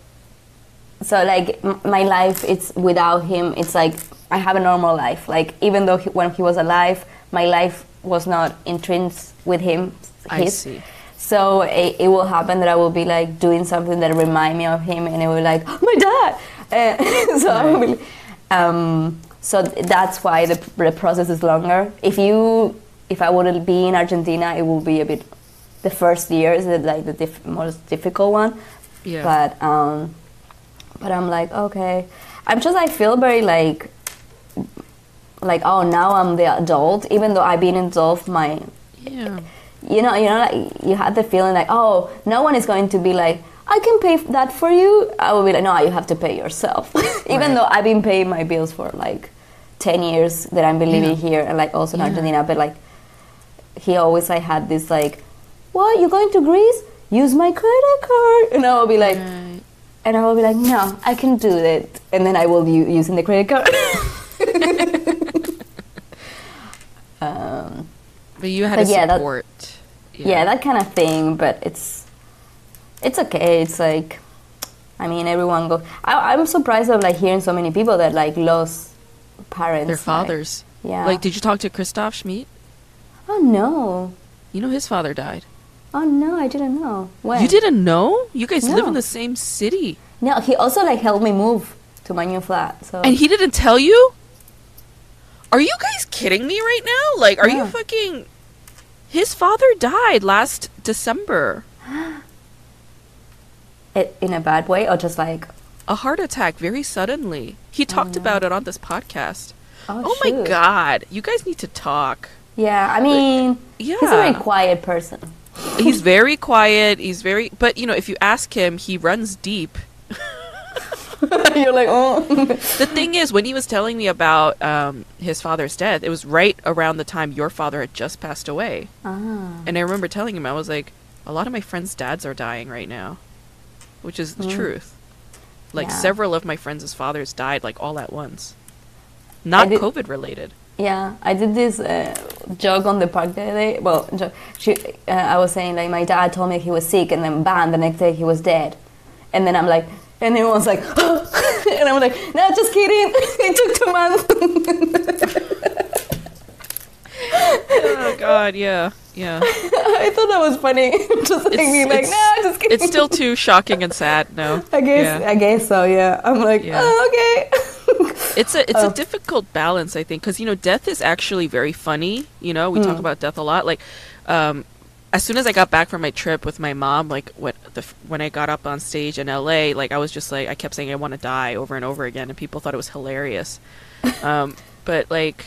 so like m- my life it's without him. It's like I have a normal life. Like even though he, when he was alive, my life was not entrenched with him. I see. So it, it will happen that I will be like doing something that remind me of him, and it will be like "Oh, my dad. Uh, so I will be, um, so that's why the, the process is longer. If you, if I would be in Argentina, it would be a bit. The first year is the, like the diff- most difficult one, Yeah. but um, but I'm like okay. I'm just I feel very like like oh now I'm the adult, even though I've been adult my yeah. you know, you know, like you had the feeling like, oh, no one is going to be like, I can pay that for you. I will be like, no, you have to pay yourself. Even Right. though I've been paying my bills for like ten years that I've been living Yeah. here and like also in Yeah. Argentina, but like he always like had this like, what you going to Greece? Use my credit card, and I will be like, Right. and I will be like, no, I can do it, and then I will be using the credit card. um, But you had But a yeah, that- support. yeah. that kind of thing but it's it's okay it's like i mean everyone go I, i'm surprised of like hearing so many people that like lost parents Their like- fathers. yeah Like, did you talk to Christoph Schmid? Oh no You know his father died. oh no i didn't know when You didn't know? You guys live in the same city. no he also like helped me move to my new flat so And he didn't tell you? Are you guys kidding me right now? Like, are you fucking. His father died last December. it, in a bad way or just like a heart attack very suddenly. He talked oh, no. about it on this podcast. Oh, Oh, my god, you guys need to talk. Yeah, I mean, he's a very quiet person. He's very quiet. He's very, but you know, if you ask him, he runs deep. You're like, oh. The thing is, when he was telling me about um, his father's death, it was right around the time your father had just passed away. ah. And I remember telling him, I was like, a lot of my friends' dads are dying right now, which is the Mm. truth. Like Yeah. several of my friends' fathers died like all at once, not COVID related. Yeah, I did this uh, joke on the park the other day. Well, jo- she, uh, I was saying like my dad told me he was sick, and then bam, the next day he was dead. And then I'm like, and everyone's like, and I'm like, no, just kidding. it took two months. oh God, yeah, yeah. I thought that was funny. just like It's- me, like, no, just kidding. It's still too shocking and sad. No, I guess, Yeah. I guess so. Yeah, I'm like, Yeah. oh, okay. it's a it's Oh. a difficult balance i think because you know death is actually very funny you know we talk Mm. about death a lot like um as soon as i got back from my trip with my mom like what the when i got up on stage in la like i was just like i kept saying i want to die over and over again and people thought it was hilarious um but like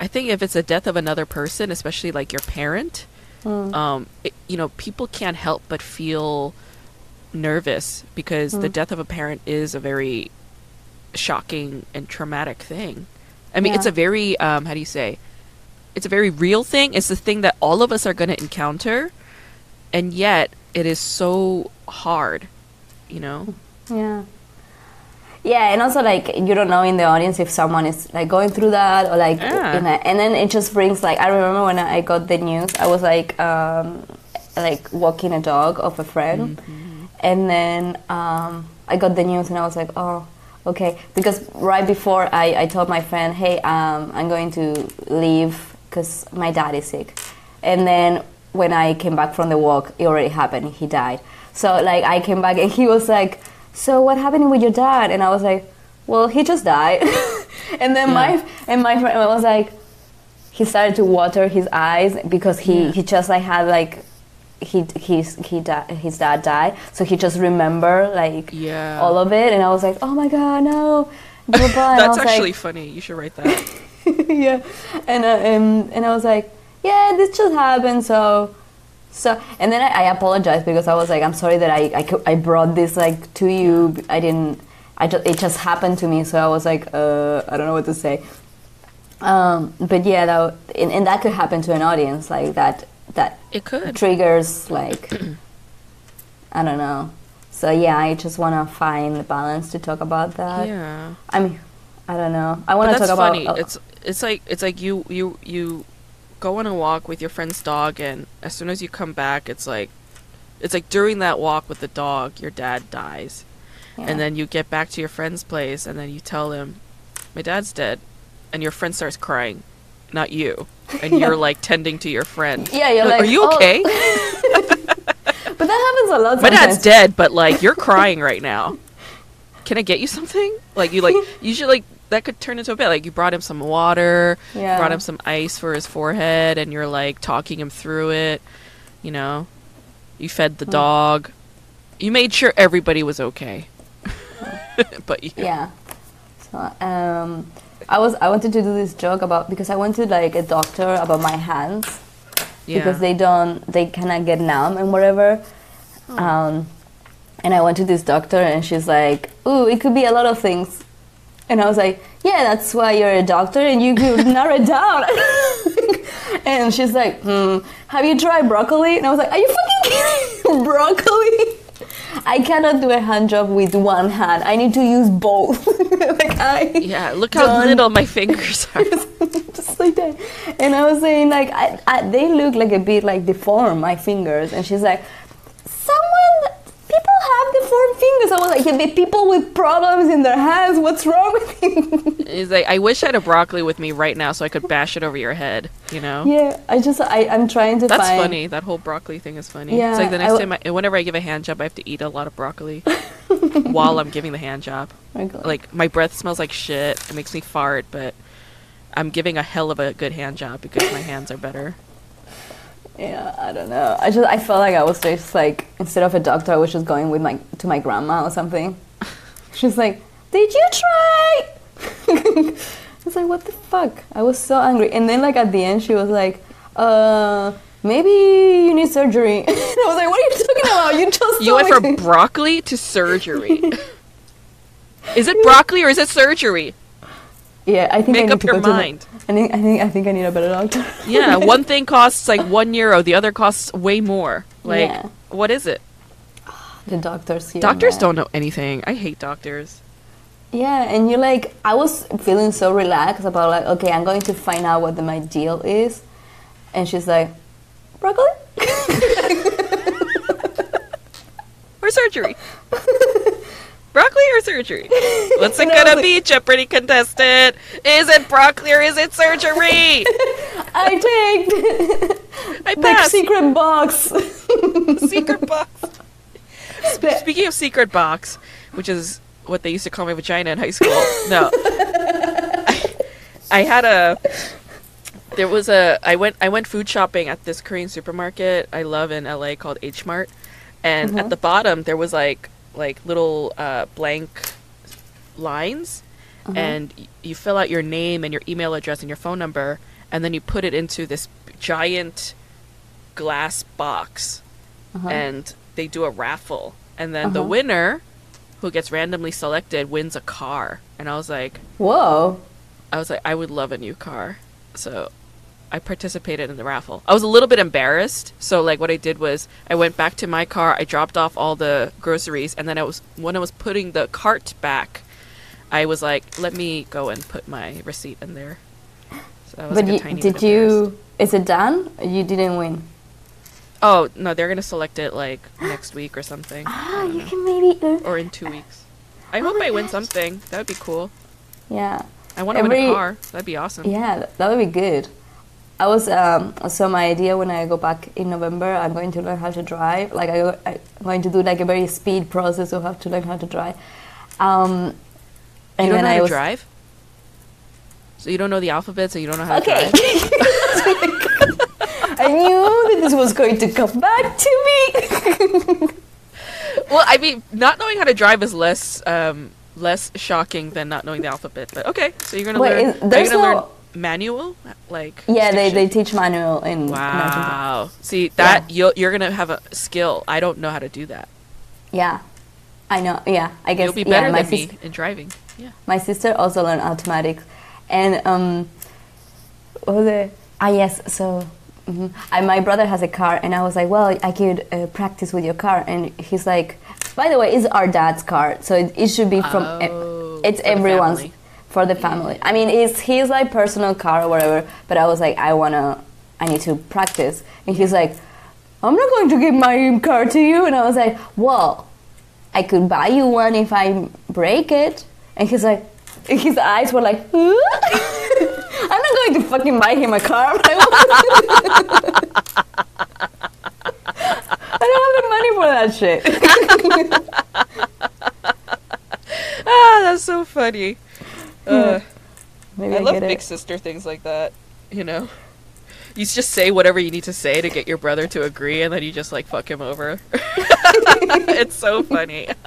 i think if it's a death of another person especially like your parent Mm. um it, you know people can't help but feel nervous because the Mm. death of a parent is a very shocking and traumatic thing i mean it's a very um how do you say it's a very real thing it's the thing that all of us are going to encounter and yet it is so hard you know Yeah. Yeah, and also like you don't know in the audience if someone is like going through that or like, Yeah. in a, and then it just brings like I remember when I got the news, I was like, um, like walking a dog of a friend, and then um, I got the news and I was like, oh, okay, because right before I, I told my friend, hey, um, I'm going to leave because my dad is sick, and then when I came back from the walk, it already happened. He died. So like I came back and he was like, "So what happened with your dad?" And I was like, "Well, he just died." and then my and my friend was like, he started to water his eyes because he, Yeah. he just like had like he his he di- his dad died, so he just remember like Yeah. all of it, and I was like, "Oh my god, no!" And that's actually like, funny you should write that yeah, and uh, um, and I was like, yeah, this just happened. So, so, and then I, I apologized because I was like, I'm sorry that I, I, I brought this like to you. I didn't. I just it just happened to me. So I was like, uh, I don't know what to say. Um, but yeah, that, and, and that could happen to an audience like that. That it could triggers like I don't know. So yeah, I just want to find the balance to talk about that. yeah I mean, I don't know. I want to talk funny about. uh, it's it's like it's like you you you go on a walk with your friend's dog and as soon as you come back it's like it's like during that walk with the dog your dad dies. Yeah. and then you get back to your friend's place and then you tell him my dad's dead. And your friend starts crying. Not you. And you're like tending to your friend. Yeah, you're like, are you "Oh." okay? But that happens a lot. my dad's dead but like you're crying right now. Can i get you something? Like you like you should like that could turn into a bit like you brought him some water Yeah. brought him some ice for his forehead and you're like talking him through it you know you fed the dog you made sure everybody was okay but you, Yeah. So um, I was I wanted to do this joke about because I went to like a doctor about my hands yeah. because they don't they cannot get numb and whatever. Um, and I went to this doctor and she's like, "Ooh, it could be a lot of things." And I was like, "Yeah, that's why you're a doctor and you could narrow it down." and she's like, "Hmm, have you tried broccoli?" And I was like, "Are you fucking kidding? broccoli?" I cannot do a hand job with one hand. I need to use both. like I yeah look how little my fingers are just like that. And I was saying like I, I, they look like a bit like deformed my fingers. And she's like, people have deformed fingers. I was like, yeah, the people with problems in their hands. What's wrong with you? He's like, I wish I had a broccoli with me right now so I could bash it over your head. You know. yeah, I just I I'm trying to That's find. funny. That whole broccoli thing is funny. Yeah, it's like the next w- time, I, whenever I give a hand job, I have to eat a lot of broccoli while I'm giving the hand job. Oh. Like my breath smells like shit. It makes me fart, but I'm giving a hell of a good hand job because my hands are better. Yeah, I don't know. I just I felt like I was just like instead of a doctor, I was just going with my to my grandma or something. She's like, "Did you try?" I was like, "What the fuck?" I was so angry. And then like at the end, she was like, "Uh." Maybe you need surgery. I was like, "What are you talking about? You just You went from broccoli to surgery. is it broccoli or is it surgery? Yeah, I think I Make need up to your go to the- mind. I think I think I think I need a better doctor. Yeah, one thing costs like one euro, the other costs way more. Like, Yeah. what is it? the doctors here. Doctors don't know anything. I hate doctors. Yeah, and you're like, I was feeling so relaxed about like, okay, I'm going to find out what the, my deal is, and she's like, broccoli. Or surgery. Broccoli or surgery? What's it gonna be, Jeopardy contestant? Is it broccoli or is it surgery? I take I the secret box. secret box. Speaking of secret box, which is what they used to call my vagina in high school. No, I had a. There was a. I went. I went food shopping at this Korean supermarket I love in LA called H Mart, and at uh-huh. the bottom there was like like little uh, blank lines, and y- you fill out your name and your email address and your phone number, and then you put it into this giant glass box Uh-huh. and they do a raffle and then the Uh-huh. winner who gets randomly selected wins a car and i was like Whoa. i was like i would love a new car so i participated in the raffle i was a little bit embarrassed so like what i did was i went back to my car i dropped off all the groceries and then i was when i was putting the cart back i was like let me go and put my receipt in there so I was But like a you, did you? Is it done? You didn't win. oh no they're gonna select it like next week or something Ah, you can maybe. or in two weeks. I hope I win something. That would be cool. Yeah. I want to win a car. That'd be awesome. Yeah, that would be good. I was um, so my idea when I go back in November, I'm going to learn how to drive. Like I, I'm going to do like a very speed process of how to learn how to drive. Um, and you don't then know I how to drive? So you don't know the alphabet, so you don't know how okay. to drive? I knew that this was going to come back to me. well, I mean, not knowing how to drive is less um, less shocking than not knowing the alphabet. But okay, so you're gonna Wait, learn. is- there's gonna learn no- manual? Like yeah, they, they teach manual in shift? in Wow. See that you'll, you're gonna have a skill. I don't know how to do that. Yeah, I know. Yeah, I guess You'll be yeah, better my than sis- me in driving. Yeah. My sister also learned automatics, and um, what was it? Ah, yes. So, mhm. I, my brother has a car, and I was like, well, I could uh, practice with your car, and he's like, by the way, it's our dad's car, so it, it should be from. e- Oh, it's everyone's. For the family. I mean, it's his like personal car or whatever. But I was like, I wanna, I need to practice, and he's like, I'm not going to give my car to you, and I was like, well. I could buy you one if I break it. And he's like, his eyes were like? I'm not going to fucking buy him a car. I don't have the money for that shit. Ah, that's so funny. Uh, Maybe I I, love big it. sister things like that. You know, you just say whatever you need to say to get your brother to agree, and then you just like fuck him over. it's so funny.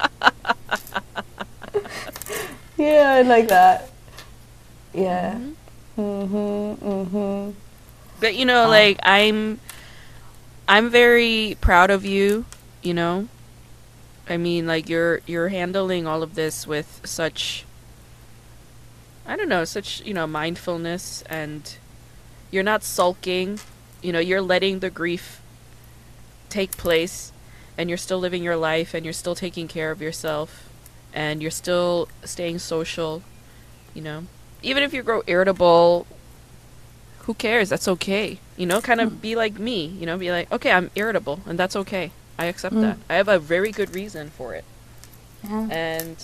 Yeah, I like that. Yeah. Mm-hmm. Mm-hmm. But you know, like I'm, I'm very proud of you. You know, I mean, like you're you're handling all of this with such. I don't know, such you know mindfulness, and you're not sulking. You know, you're letting the grief take place, and you're still living your life, and you're still taking care of yourself, and you're still staying social. You know, even if you grow irritable who cares? That's okay. You know, kind of be like me. You know, be like, okay, I'm irritable, and that's okay. I accept Mm. that. I have a very good reason for it, Yeah. and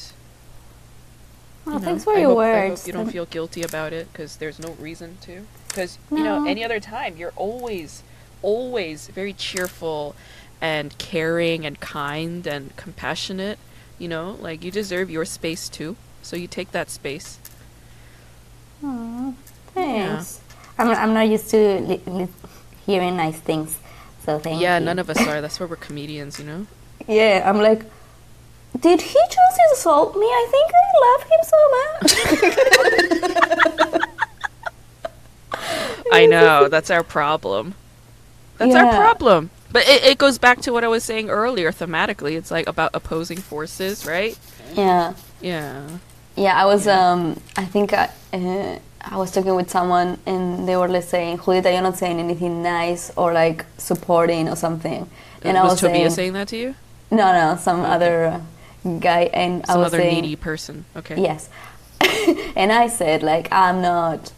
Well, you know, thanks for I your hope, I hope you don't feel guilty about it because there's no reason to. Because you know, any other time, you're always, always very cheerful, and caring, and kind, and compassionate. You know, like you deserve your space too. So you take that space. Aw, thanks. I'm, I'm not used to hearing nice things, so thank yeah, you. Yeah, none of us are. That's why we're comedians. You know. Yeah, I'm like, did he just insult me? I think I love him so much. I know that's our problem. That's our problem. But it, it goes back to what I was saying earlier thematically. It's like about opposing forces, right? yeah. Yeah. Yeah, I was. Um, I think I, uh, I was talking with someone, and they were like saying, "Julieta, you're not saying anything nice or like supporting or something." And I was was Tobias saying, saying that to you? "No, no, some other uh, guy." And I Some was other saying, needy person. Okay. Yes, and I said like I'm not.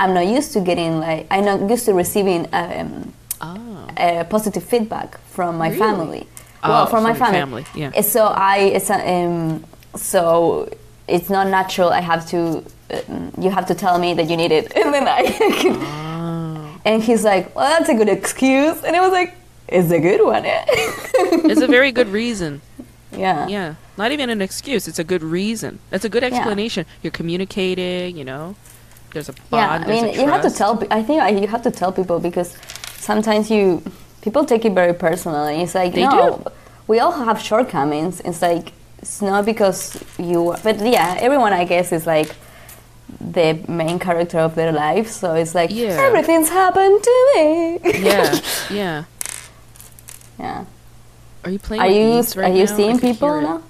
I'm not used to getting like I'm not used to receiving um, Oh. uh, positive feedback from my Really? family. Oh, well, from my from your family. family, yeah. So I, um, so it's not natural. I have to, um, you have to tell me that you need it, and then I. Oh. and he's like, "Well, that's a good excuse," and I was like, "It's a good one." It's a very good reason. Yeah. Yeah. Not even an excuse. It's a good reason. It's a good explanation. You're communicating, you know. There's a bond. Yeah, I mean, you have to tell. I think I- you have to tell people because sometimes you people take it very personally. It's like They no, do. we all have shortcomings. It's like it's not because you. But yeah, everyone I guess is like the main character of their life. So it's like Yeah. everything's happened to me. Yeah. Yeah. yeah. Are you playing Are you right are you now? Seeing people now?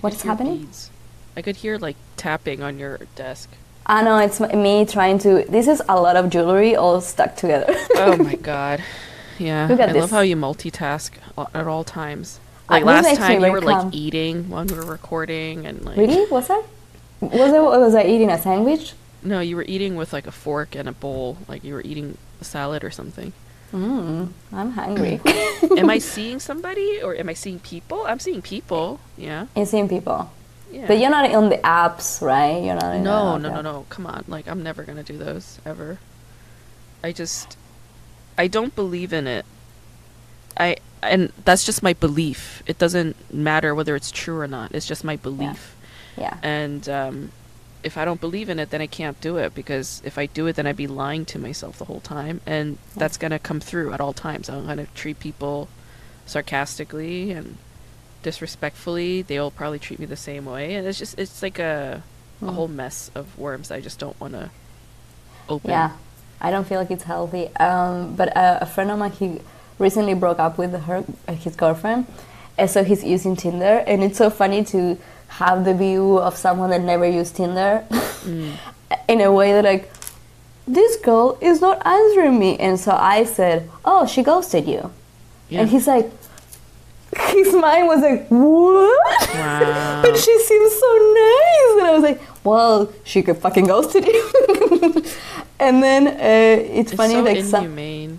What's happening? beads. I could hear like tapping on your desk. I know it's me trying to. This is a lot of jewelry all stuck together. Oh my god. Yeah. Look at I this. love how you multitask at all times. Uh, Like this last time you were calm. like eating when we were recording and like really? Was I? Was I? Was I eating a sandwich? No, you were eating with like a fork and a bowl, like you were eating a salad or something. Mm, I'm hungry. am I seeing somebody or am I seeing people? I'm seeing people. Yeah. You're seeing people. Yeah. But you're not on the apps, right? You're not no, no, no, no. Come on. Like I'm never going to do those ever. I just I don't believe in it. I and that's just my belief. It doesn't matter whether it's true or not. It's just my belief. Yeah. And um if I don't believe in it, then I can't do it because if I do it, then I'd be lying to myself the whole time, and that's gonna come through at all times. I'm gonna treat people sarcastically and disrespectfully. They'll probably treat me the same way, and it's just it's like a a Mm. whole mess of worms. I just don't want to open. Yeah. I don't feel like it's healthy. Um, but uh, a friend of mine, he recently broke up with her, his girlfriend, and so he's using Tinder, and it's so funny to have the view of someone that never used Tinder Mm. in a way that like this girl is not answering me, and so I said, "Oh, she ghosted you," Yeah. and he's like. His mind was like, what? Wow. but she seems so nice. And I was like, well, she could fucking ghosted you. and then uh, it's, it's funny, so like some,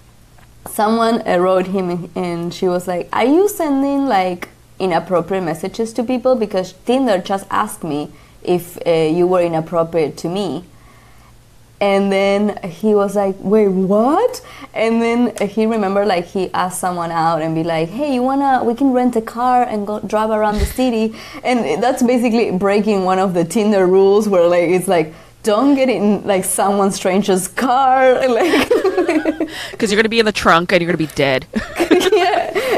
someone uh, wrote him and she was like, are you sending like inappropriate messages to people? Because Tinder just asked me if uh, you were inappropriate to me. And then he was like, wait, what? And then he remembered like he asked someone out and be like, hey, you wanna, we can rent a car and go drive around the city. And that's basically breaking one of the Tinder rules where like it's like, don't get in like someone stranger's car. Like, Because you're gonna be in the trunk and you're gonna be dead.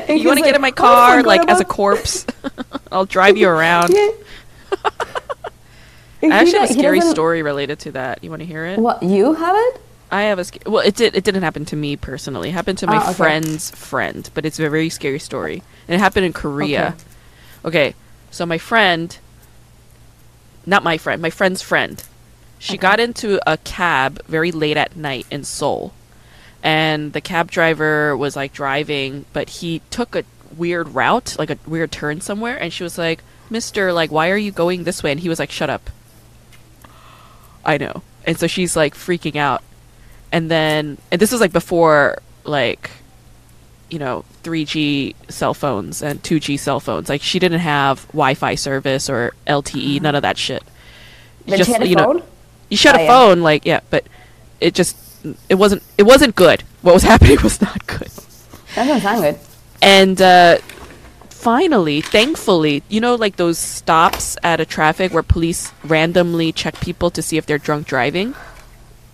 And you want to he's get in my like, "Oh, car like as a corpse? I'll drive you around. Yeah. I actually have a scary story related to that. You want to hear it? What you have it? I have a sc- well. It did. It didn't happen to me personally. It happened to my Ah, okay. friend's friend, but it's a very scary story, and it happened in Korea. Okay, so my friend, not my friend, my friend's friend, she Okay. got into a cab very late at night in Seoul, and the cab driver was like driving, but he took a weird route, like a weird turn somewhere, and she was like, "Mister, like, why are you going this way?" And he was like, "Shut up." I know. And so she's like freaking out. And then and this was like before like you know, 3G cell phones and 2G cell phones. Like she didn't have Wi-Fi service or LTE, none of that shit. Then she had a you know, phone? you she had Oh, a yeah. phone like yeah, but it just it wasn't it wasn't good. What was happening was not good. That doesn't sound good. And uh, finally, thankfully, you know, like those stops at a traffic where police randomly check people to see if they're drunk driving.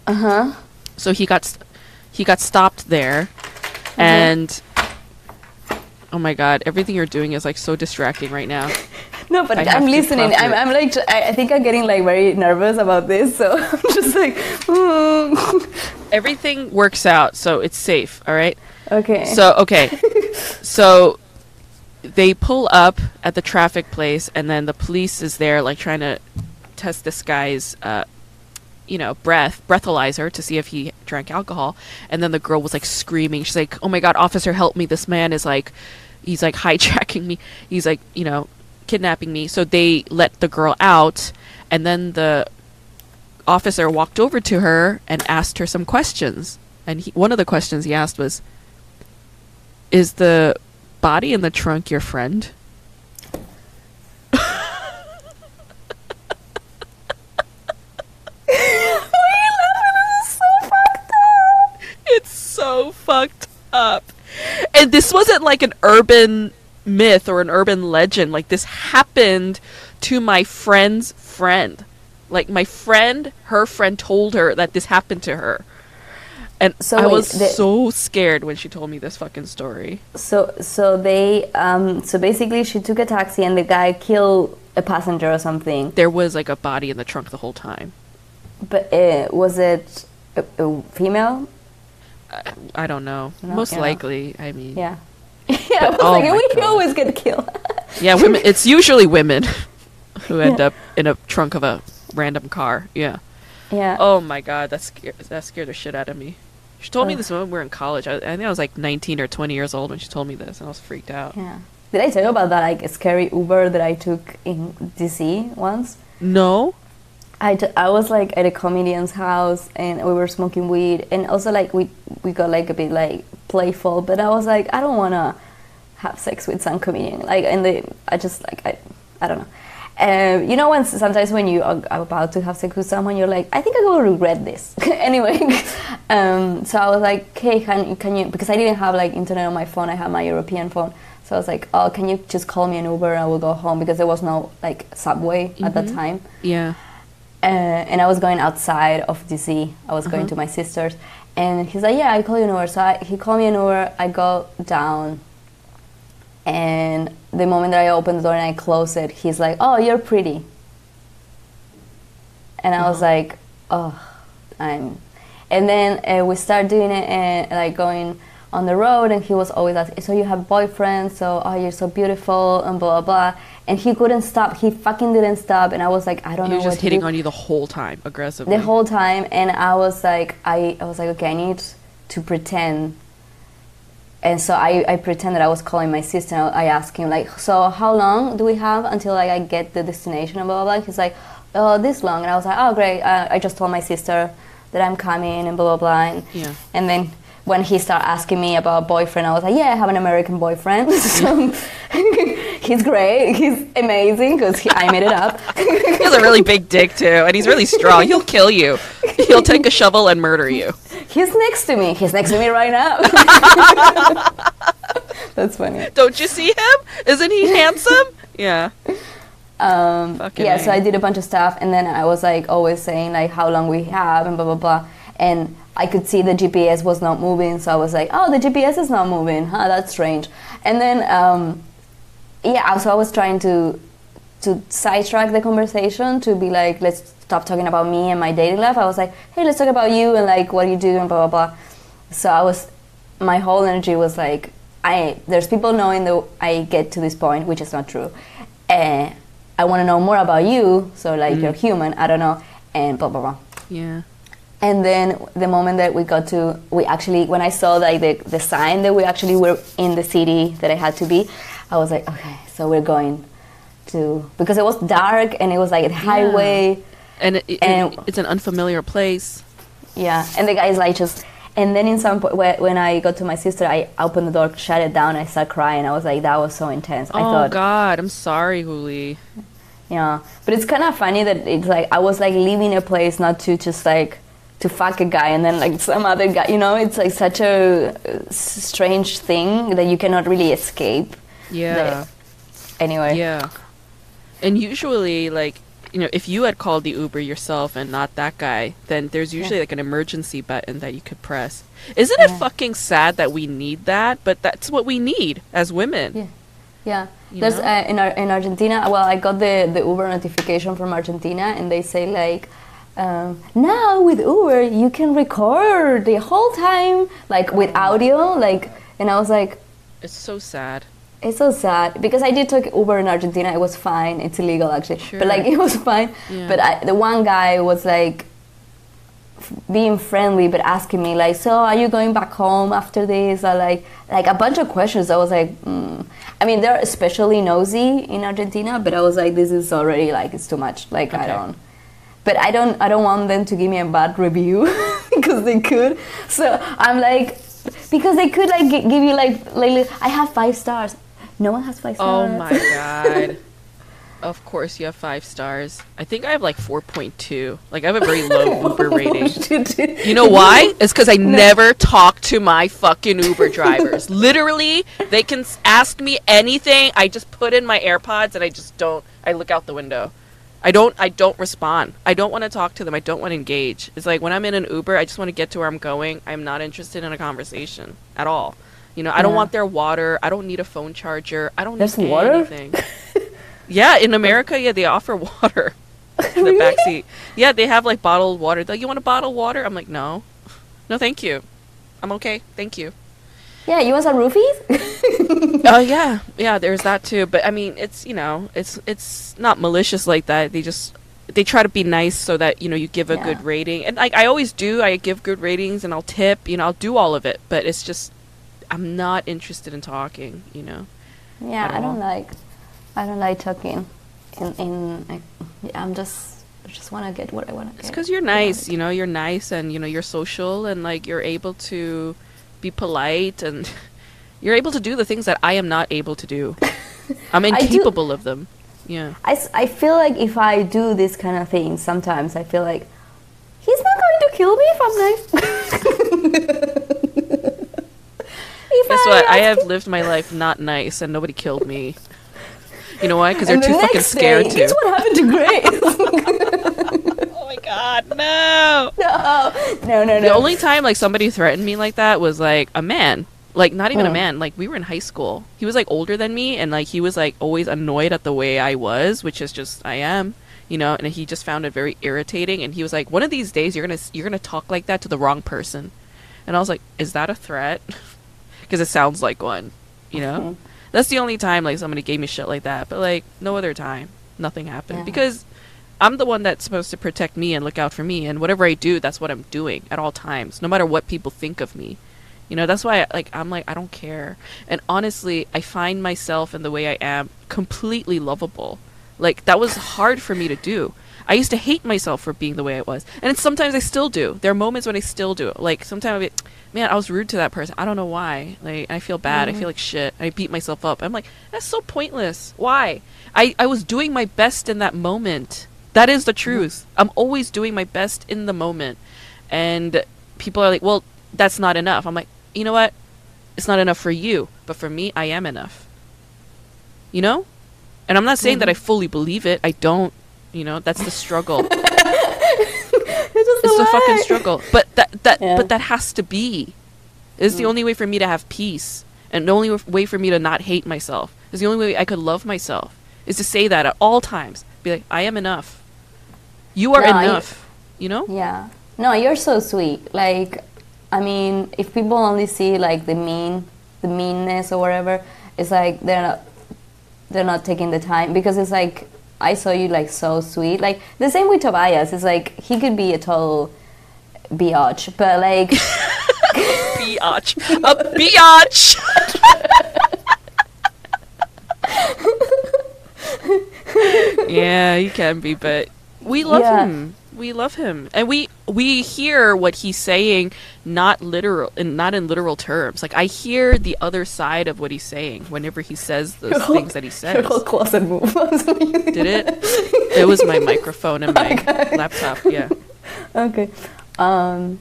Uh huh. So he got st- he got stopped there, and Oh my god, everything you're doing is like so distracting right now. No, but I i'm listening. I'm. I'm like, I I think I'm getting like very nervous about this. So I'm just like, mm. Everything works out, so it's safe, all right? okay. So, okay. so they pull up at the traffic place and then the police is there like trying to test this guy's uh you know, breath, breathalyzer to see if he drank alcohol. And then the girl was like screaming. She's like, "Oh my god, officer, help me. This man is like he's like hijacking me. He's like, you know, kidnapping me." So they let the girl out and then the officer walked over to her and asked her some questions. And he, one of the questions he asked was, "Is the body in the trunk your friend?" It's so fucked up. And this wasn't like an urban myth or an urban legend. Like this happened to my friend's friend. Like my friend, her friend told her that this happened to her. And So I wait, was so scared when she told me this fucking story. So so they um so basically she took a taxi and the guy killed a passenger or something. There was like a body in the trunk the whole time. But uh, was it a, a female? I, I don't know. No, Most likely, I mean. Yeah. yeah, I was oh like, we God. always get killed. Yeah, women. It's usually women who end up in a trunk of a random car. Yeah. yeah. Oh my god, that scared that scared the shit out of me. She told me this when we were in college. I, I think I was like 19 or 20 years old when she told me this, and I was freaked out. Yeah. Did I tell you about that like scary Uber that I took in DC once? No. I, t- I was like at a comedian's house and we were smoking weed and also like we we got like a bit like playful but I was like I don't want to have sex with some comedian like and they I just like I I don't know. Um, you know when sometimes when you are about to have sex with someone you're like I think I will regret this. Anyway um, so I was like hey can, can you because I didn't have like internet on my phone I had my European phone. So I was like oh can you just call me an Uber and I will go home? Because there was no like subway at that time. Yeah. Uh, and I was going outside of DC. I was going to my sister's, and he's like, "Yeah, I call you an Uber." So I, he called me an Uber. I go down, and the moment that I open the door and I close it, he's like, "Oh, you're pretty," and I was like, "Oh, I'm," and then uh, we start doing it and like going on the road, and he was always asking, "So you have boyfriends? So oh, you're so beautiful," and blah blah blah. And he couldn't stop. He fucking didn't stop, and I was like, "I don't He know He was just hitting on you the whole time, aggressively. the whole time. And i was like i, I was like okay i need to pretend. And so I, I pretended i was calling my sister. And i asked him like so how long do we have until like i get the destination and blah blah blah? He's like oh this long. And i was like oh great. Uh, i just told my sister that i'm coming and blah blah blah. And, Yeah. and then when he started asking me about boyfriend i was like yeah i have an american boyfriend. So he's great he's amazing because i made it up he has a really big dick too, and he's really strong. He'll kill you. He'll take a shovel and murder you. He's next to me. He's next to me right now. That's funny. Don't you see him? Isn't he handsome? Yeah. Um, yeah, so I did a bunch of stuff, and then I was like always saying like how long we have and blah blah blah, and I could see the GPS was not moving, so I was like, oh, the GPS is not moving. Huh, that's strange. And then um, yeah, so I was trying to to sidetrack the conversation to be like, let's stop talking about me and my dating life. I was like, hey, let's talk about you and like what you do and blah blah blah. So I was, my whole energy was like, I there's people knowing that I get to this point, which is not true. Uh, I want to know more about you, so like you're human. I don't know, and blah blah blah. Yeah. And then the moment that we got to, we actually, when I saw like the, the sign that we actually were in the city that I had to be, I was like, okay, so we're going to, because it was dark and it was like a highway. And, it, it- And- it's an unfamiliar place. Yeah. And the guy's like just, and then in some point, when I got to my sister, I opened the door, shut it down, I started crying. I was like, that was so intense. I oh thought, God, I'm sorry, Juli. Yeah, but it's kind of funny that it's like I was like leaving a place not to just like to fuck a guy and then like some other guy. You know, it's like such a uh, strange thing that you cannot really escape. Yeah. Anyway, Yeah. And usually, like, you know, if you had called the Uber yourself and not that guy, then there's usually Yeah. like an emergency button that you could press. Isn't it fucking sad that we need that? But that's what we need as women. Yeah. Yeah. You There's uh, in Ar- in Argentina. Well, I got the the Uber notification from Argentina, and they say like. Um, now with Uber you can record the whole time like with audio like and I was like It's so sad. It's so sad because I did take Uber in Argentina it was fine it's illegal actually. But like it was fine. Yeah. but I, the one guy was like f- being friendly but asking me like so are you going back home after this? Or like like a bunch of questions. I was like mm. i mean they're especially nosy in argentina but i was like this is already like it's too much. Like i don't. But i don't i don't want them to give me a bad review because they could. So i'm like because they could like gi- give you like like i have five stars no one has five oh stars Oh my god. Of course you have five stars. I think I have like 4.2. Like I have a very low Uber rating. You know why? It's because I never talk to my fucking Uber drivers. Literally, they can ask me anything. I just put in my AirPods and I just don't. I look out the window. I don't. I don't respond. I don't want to talk to them. I don't want to engage. It's like when I'm in an Uber, I just want to get to where I'm going. I'm not interested in a conversation at all. You know, I don't want their water. I don't need a phone charger. I don't There's need water? anything. yeah, in America, yeah, they offer water in the back seat. Yeah, they have like bottled water. They're like, you want a bottled water? I'm like, no, no, thank you. I'm okay, thank you. yeah you want some roofies Oh yeah, yeah. There's that too. But I mean, it's you know, it's it's not malicious like that. They just they try to be nice so that you know you give a Yeah. good rating. And like I always do, I give good ratings and I'll tip. You know, I'll do all of it. But it's just I'm not interested in talking. You know. Yeah, I don't all. like. I don't like talking. In in, yeah, I'm just I just want to get what I want to get. It's because you're nice, you know, you're nice and, you know, you're social and, like, you're able to be polite and you're able to do the things that I am not able to do. I'm I do- incapable of them. Yeah. I, I feel like if I do this kind of thing, sometimes I feel like he's not going to kill me if I'm nice. if Guess what? I have lived my life not nice and nobody killed me. You know why? Because they're the too fucking next scared day, to. Guess what happened to Grace? Oh my god, no! no, no, no, no. The only time like somebody threatened me like that was like a man. Like not even a man. Like we were in high school. He was like older than me and like he was like always annoyed at the way I was, which is just I am, you know, and he just found it very irritating and he was like one of these days you're going to you're going to talk like that to the wrong person. And I was like, "Is that a threat?" Cuz it sounds like one, you know? Mhm. That's the only time like somebody gave me shit like that, but like no other time nothing happened Yeah. because I'm the one that's supposed to protect me and look out for me, and whatever I do, that's what I'm doing at all times, no matter what people think of me. You know, that's why like I'm like I don't care. And honestly, I find myself in the way I am completely lovable. Like that was hard for me to do. I used to hate myself for being the way I was, and it's, sometimes I still do. There are moments when I still do. it. Like sometimes I be, man, I was rude to that person. I don't know why. Like I feel bad. I mm. feel like shit. I beat myself up. I'm like that's so pointless. Why? I I was doing my best in that moment. That is the mm-hmm. truth. I'm always doing my best in the moment, and people are like, well, that's not enough. I'm like, you know what? It's not enough for you, but for me, I am enough. You know? And I'm not saying that mm-hmm. I fully believe it. I don't. You know, that's the struggle. it's the fucking struggle. But that that Yeah. but that has to be. It's the mm. only way for me to have peace, and the only w- way for me to not hate myself. Is the only way I could love myself. Is to say that at all times. Be like, I am enough. You are No, enough. You know? Yeah. No, you're so sweet. Like, I mean, if people only see like the mean, the meanness or whatever, it's like they're not, they're not taking the time because it's like I saw you like so sweet. Like the same with Tobias. It's like he could be a total biatch, but like Biatch. A biatch. yeah, he can be, but we love Yeah. him. We love him, and we we hear what he's saying, not literal, and not in literal terms. Like I hear the other side of what he's saying whenever he says those things that he says. whole closet move. Did it? It was my microphone and my laptop. Yeah. okay. Um,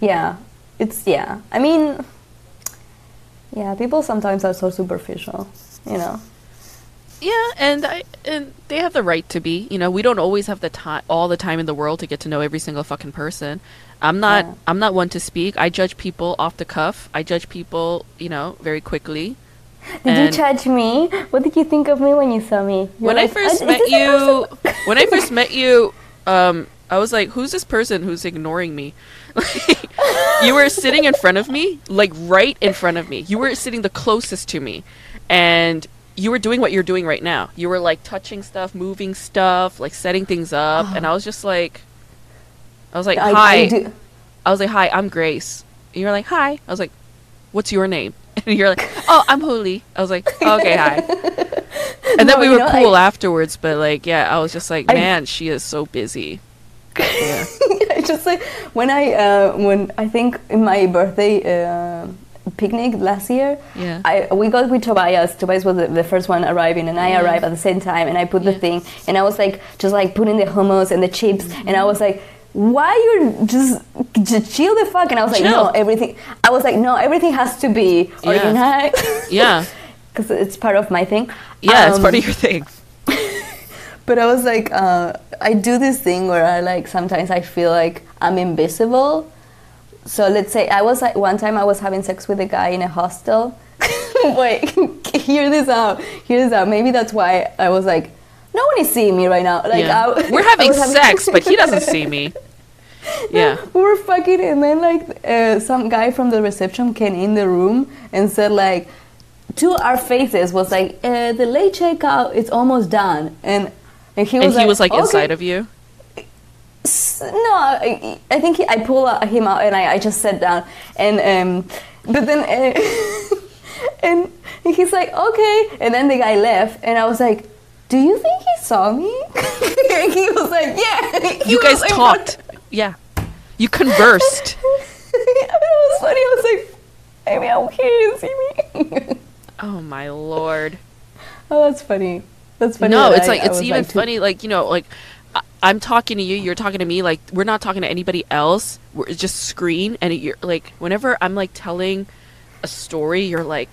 yeah. It's yeah. I mean, yeah. People sometimes are so superficial. You know. Yeah, and I and they have the right to be. You know, we don't always have the time, all the time in the world to get to know every single fucking person. I'm not. Yeah. I'm not one to speak. I judge people off the cuff. I judge people, you know, very quickly. Did And- you judge me? What did you think of me when you saw me? You're when I first "Uh, met you, when I first met you, um, I was like, "Who's this person who's ignoring me?" Like, you were sitting in front of me, like right in front of me. You were sitting the closest to me, and you were doing what you're doing right now. You were like touching stuff, moving stuff, like setting things up, and I was just like, I was like, I- I "Hi." do- I was like, "Hi, I'm Grace." And you're like, "Hi." I was like, "What's your name?" And you're like, "Oh, I'm Holy." I was like, "Okay, hi." And then No, we you were know, cool I- afterwards, but like, yeah, I was just like, I- man, she is so busy. Yeah. Just like when I uh, when I think in my birthday uh, picnic last year, Yeah. I we got with Tobias. Tobias was the, the first one arriving, and I Yeah. arrived at the same time. And I put the thing, and I was like just like putting the hummus and the chips, and I was like. Why you just, just chill the fuck? And I was like, Chill. no, everything. I was like, no, everything has to be organized. Yeah. because it's part of my thing. Yeah, it's Um, part of your thing. but I was like, uh, I do this thing where I like sometimes I feel like I'm invisible. So let's say I was like one time I was having sex with a guy in a hostel. Wait, hear this out. Hear this out. Maybe that's why I was like, no one is seeing me right now. Like yeah. I, We're having sex, but he doesn't see me. Yeah. we were fucking, and then like uh, some guy from the reception came in the room and said like, to our faces was like, uh, the late checkout is almost done, and and he was And he like, was like "Okay." inside of you. No, I, I think he, I pull him out and I, I just sat down and um, but then uh, and he's like okay and then the guy left and I was like, do you think he saw me? and he was like, yeah. You guys like- talked. Yeah. You conversed. it was funny. I was like, I he didn't see me. Oh my lord. oh, that's funny. That's funny. no, that it's I- like it's even too- funny. Like you know, like I'm talking to you, you're talking to me. Like we're not talking to anybody else. We're it's just screen, and you're like whenever I'm like telling a story, you're like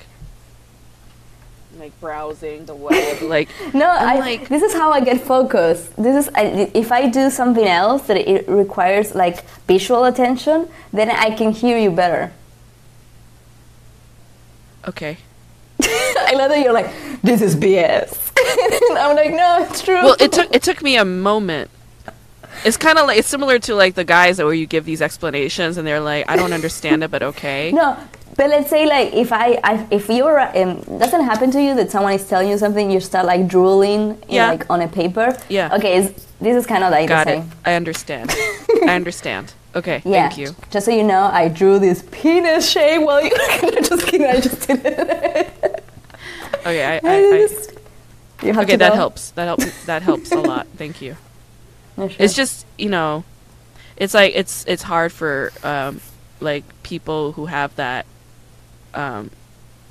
like browsing the web, like No, I'm I, like- this is how I get focused. This is I, if I do something else that it requires like visual attention, then I can hear you better. okay. I love that you're like, this is BS. I'm like, no, it's true. Well, it took it took me a moment. It's kind of like it's similar to like the guys that where you give these explanations and they're like, I don't understand it, but okay. no, but let's say like if I, I if you're um, doesn't happen to you that someone is telling you something, you start like drooling in, Yeah. like on a paper. Yeah. Okay, it's, this is kind of like Got the it. same. I understand. I understand. Okay. Yeah. Thank you. Just so you know, I drew this penis shape while you. Were just kidding. I just did it. Okay. I, I, I have okay. That helps. That helps. That helps a lot. Thank you. Yeah, sure. It's just you know, it's like it's it's hard for um like people who have that um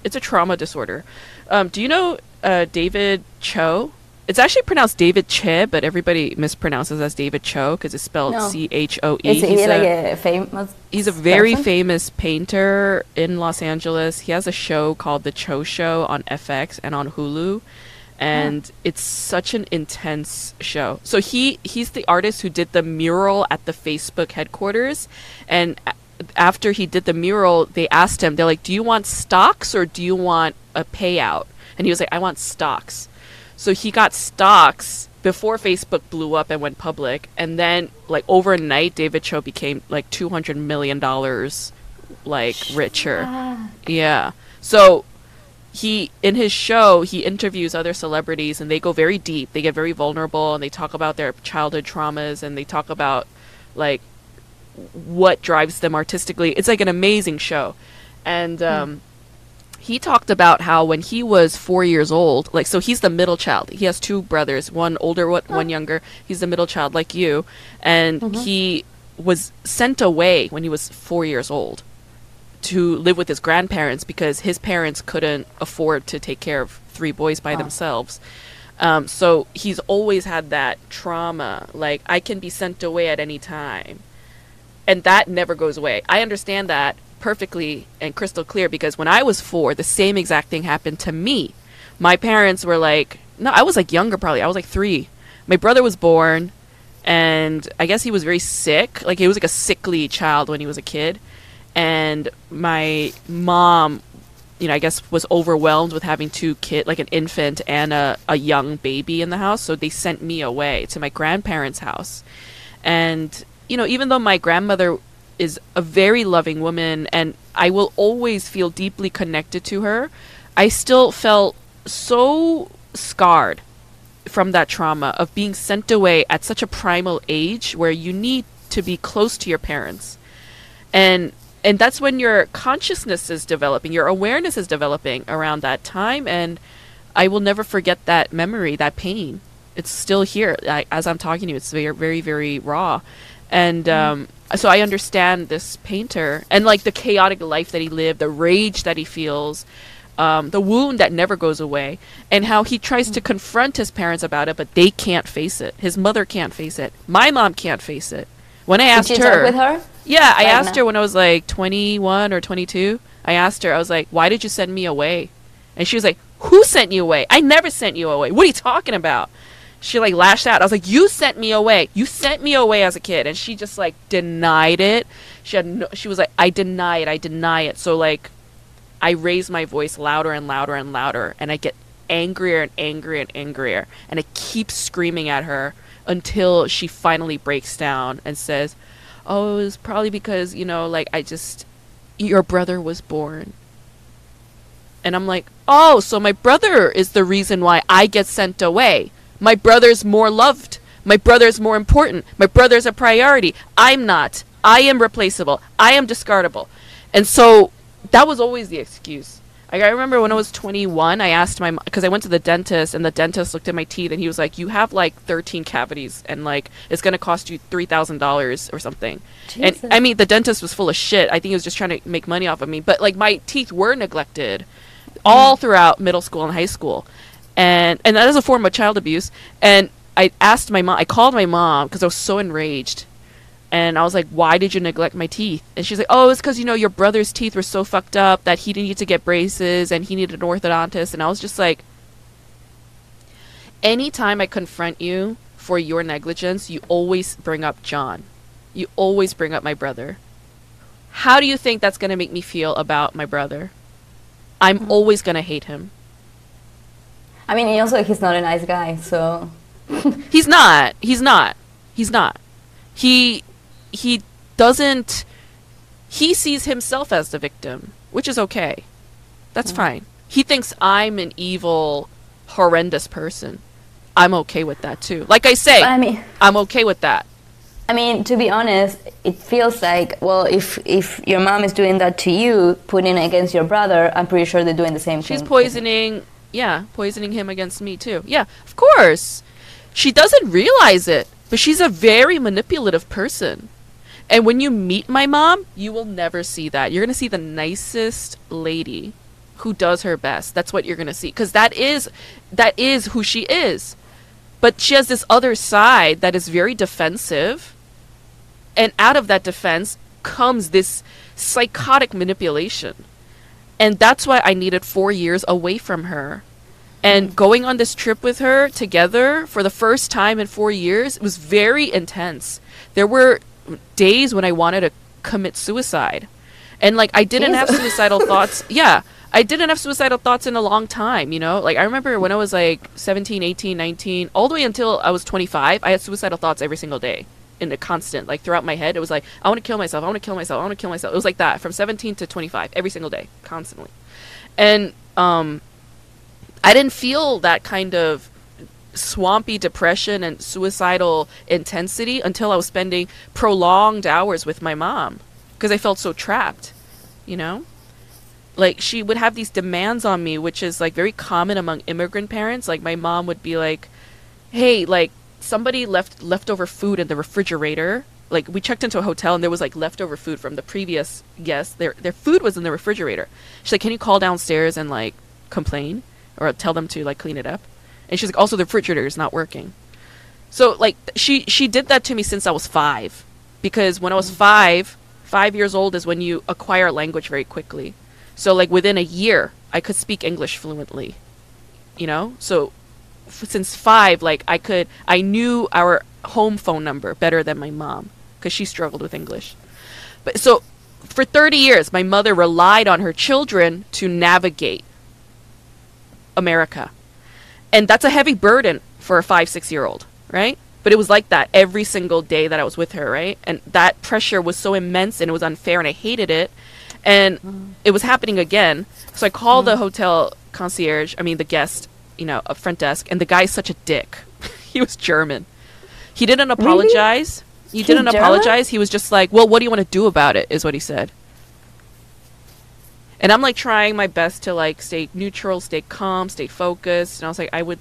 it's a trauma disorder. Um do you know uh David Choe? It's actually pronounced David Che, but everybody mispronounces as David Cho because it's spelled. C H O E. Is he He's like a- a famous? He's a very person? famous painter in Los Angeles. He has a show called The Choe Show on FX and on Hulu. And it's such an intense show. So he he's the artist who did the mural at the Facebook headquarters and after he did the mural, they asked him, they're like, "Do you want stocks or do you want a payout?" And he was like, "I want stocks." So he got stocks before Facebook blew up and went public, and then like overnight, David Choe became like two hundred million dollars, like richer. Ah, Yeah. So he in his show he interviews other celebrities and they go very deep. They get very vulnerable and they talk about their childhood traumas and they talk about like what drives them artistically. It's like an amazing show. And um he talked about how when he was 4 years old, like so he's the middle child. He has two brothers, one older, one, one younger. He's the middle child like you and he was sent away when he was 4 years old to live with his grandparents because his parents couldn't afford to take care of three boys by Ah. themselves. Um, so he's always had that trauma, like I can be sent away at any time, and that never goes away. I understand that perfectly and crystal clear because when I was four, the same exact thing happened to me. My parents were like, no, I was like younger probably. I was like three. My brother was born, and I guess he was very sick. Like he was like a sickly child when he was a kid, and my mom, you know, I guess was overwhelmed with having two kids, like an infant and a, a young baby in the house. So they sent me away to my grandparents' house, and you know, even though my grandmother is a very loving woman and I will always feel deeply connected to her, I still felt so scarred from that trauma of being sent away at such a primal age where you need to be close to your parents. And and that's when your consciousness is developing, your awareness is developing around that time and I will never forget that memory, that pain. It's still here I, as I'm talking to you. It's very, very, very raw, and um, so I understand this painter and like the chaotic life that he lived, the rage that he feels, um, the wound that never goes away, and how he tries to confront his parents about it, but they can't face it. His mother can't face it. My mom can't face it. When I asked Did you her, talk with her? Yeah, I Right asked now. her when I was like 21 or 22. I asked her, I was like, why did you send me away? And she was like, who sent you away? I never sent you away. What are you talking about? She like lashed out. I was like, you sent me away. You sent me away as a kid. And she just like denied it. She had no, she was like, I deny it. I deny it. So like, I raise my voice louder and louder and louder. And I get angrier and angrier and angrier. And I keep screaming at her until she finally breaks down and says, oh, it was probably because, you know, like I just, your brother was born. And I'm like, oh, so my brother is the reason why I get sent away. My brother's more loved. My brother's more important. My brother's a priority. I'm not. I am replaceable. I am discardable. And so that was always the excuse. Like, I remember when I was 21, I asked my mom because I went to the dentist and the dentist looked at my teeth and he was like, "You have like 13 cavities and like it's gonna cost you three thousand dollars or something." Jesus. And I mean, the dentist was full of shit. I think he was just trying to make money off of me. But like my teeth were neglected all mm. throughout middle school and high school, and and that is a form of child abuse. And I asked my mom. I called my mom because I was so enraged. And I was like, "Why did you neglect my teeth?" And she's like, "Oh, it's because you know your brother's teeth were so fucked up that he needed to get braces and he needed an orthodontist." And I was just like, "Anytime I confront you for your negligence, you always bring up John. You always bring up my brother. How do you think that's gonna make me feel about my brother? I'm mm-hmm. always gonna hate him. I mean, also he's not a nice guy, so He's not. He's not. He's not. He he doesn't he sees himself as the victim, which is okay. That's fine. He thinks I'm an evil, horrendous person. I'm okay with that too. Like I say, I mean, I'm okay with that. I mean, to be honest, it feels like well, if if your mom is doing that to you, putting it against your brother, I'm pretty sure they're doing the same She's thing. She's poisoning, yeah, poisoning him against me too. Yeah, of course. She doesn't realize it, but she's a very manipulative person. And when you meet my mom, you will never see that. You're going to see the nicest lady who does her best. That's what you're going to see cuz that is that is who she is. But she has this other side that is very defensive. And out of that defense comes this psychotic manipulation. And that's why I needed four years away from her. And going on this trip with her together for the first time in four years it was very intense. There were days when I wanted to commit suicide. And like I didn't have suicidal thoughts. Yeah. I didn't have suicidal thoughts in a long time, you know? Like I remember when I was like 17, 18, 19, all the way until I was 25, I had suicidal thoughts every single day. In the constant, like throughout my head, it was like, I want to kill myself, I want to kill myself, I want to kill myself. It was like that from 17 to 25, every single day, constantly. And um, I didn't feel that kind of swampy depression and suicidal intensity until I was spending prolonged hours with my mom because I felt so trapped, you know? Like she would have these demands on me which is like very common among immigrant parents. Like my mom would be like, "Hey, like somebody left leftover food in the refrigerator." Like we checked into a hotel and there was like leftover food from the previous guest. Their their food was in the refrigerator. She's like, "Can you call downstairs and like complain or tell them to like clean it up?" And she's like, "Also, the refrigerator is not working." So like she she did that to me since I was five, because when I was mm-hmm. five, five years old is when you acquire language very quickly. So like within a year, I could speak English fluently. You know, so f- since five, like I could, I knew our home phone number better than my mom because she struggled with English. But so for 30 years, my mother relied on her children to navigate America. And that's a heavy burden for a five, six year old, right? But it was like that every single day that I was with her, right? And that pressure was so immense and it was unfair and I hated it. And mm. it was happening again. So I called mm. the hotel concierge, I mean, the guest, you know, a front desk, and the guy's such a dick. he was German. He didn't apologize. Really? He didn't German? apologize. He was just like, "Well, what do you want to do about it?" is what he said. And I'm like trying my best to like stay neutral, stay calm, stay focused. And I was like, I would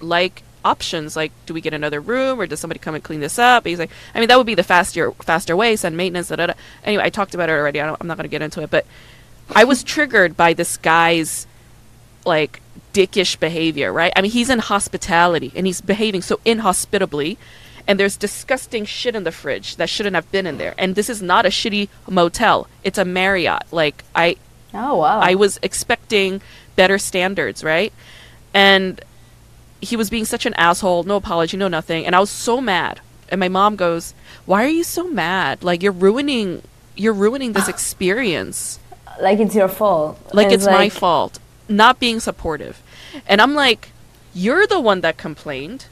like options. Like, do we get another room, or does somebody come and clean this up? And he's like, I mean, that would be the faster faster way. Send maintenance. Da, da, da. Anyway, I talked about it already. I am not going to get into it, but I was triggered by this guy's like dickish behavior. Right? I mean, he's in hospitality and he's behaving so inhospitably and there's disgusting shit in the fridge that shouldn't have been in there. And this is not a shitty motel; it's a Marriott. Like I, oh wow, I was expecting better standards, right? And he was being such an asshole. No apology, no nothing. And I was so mad. And my mom goes, "Why are you so mad? Like you're ruining, you're ruining this experience. Like it's your fault. Like it's, it's like... my fault. Not being supportive." And I'm like, "You're the one that complained."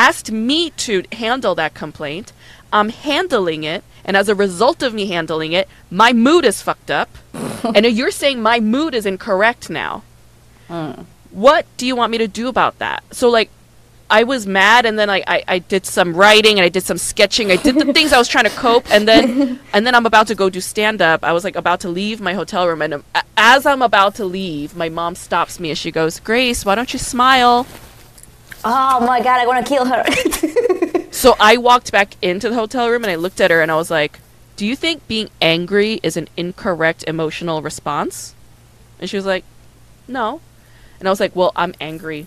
asked me to handle that complaint. I'm handling it, and as a result of me handling it, my mood is fucked up. and you're saying my mood is incorrect now. Mm. What do you want me to do about that? So, like, I was mad, and then I, I, I did some writing and I did some sketching. I did the things I was trying to cope, and then and then I'm about to go do stand up. I was like about to leave my hotel room, and um, as I'm about to leave, my mom stops me and she goes, "Grace, why don't you smile?" Oh my god, I want to kill her. so I walked back into the hotel room and I looked at her and I was like, do you think being angry is an incorrect emotional response? And she was like, no. And I was like, well, I'm angry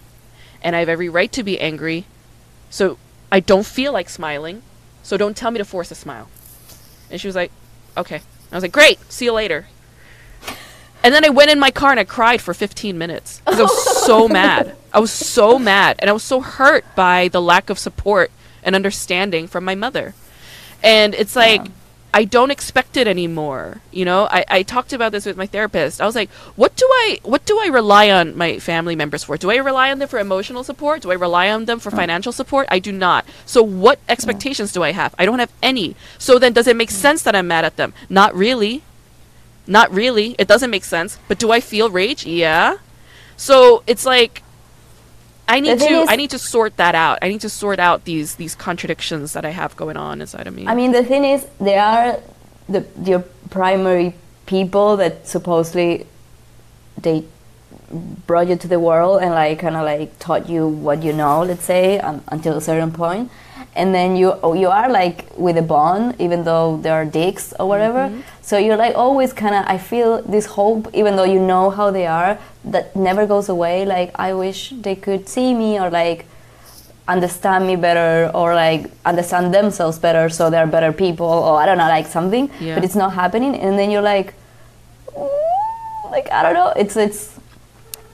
and I have every right to be angry. So I don't feel like smiling. So don't tell me to force a smile. And she was like, okay. I was like, great. See you later. And then I went in my car and I cried for 15 minutes because I was so mad. I was so mad and I was so hurt by the lack of support and understanding from my mother. And it's like, yeah. I don't expect it anymore. You know, I, I talked about this with my therapist. I was like, what do I what do I rely on my family members for? Do I rely on them for emotional support? Do I rely on them for mm. financial support? I do not. So what expectations do I have? I don't have any. So then does it make mm. sense that I'm mad at them? Not really. Not really. It doesn't make sense. But do I feel rage? Yeah. So it's like I need to is, I need to sort that out. I need to sort out these these contradictions that I have going on inside of me. I mean, the thing is, they are the your primary people that supposedly they brought you to the world and like kind of like taught you what you know. Let's say um, until a certain point, and then you you are like with a bond, even though there are dicks or whatever. Mm-hmm. So you're like always kind of. I feel this hope, even though you know how they are, that never goes away. Like I wish they could see me or like understand me better or like understand themselves better so they're better people or I don't know like something yeah. but it's not happening and then you're like like I don't know it's it's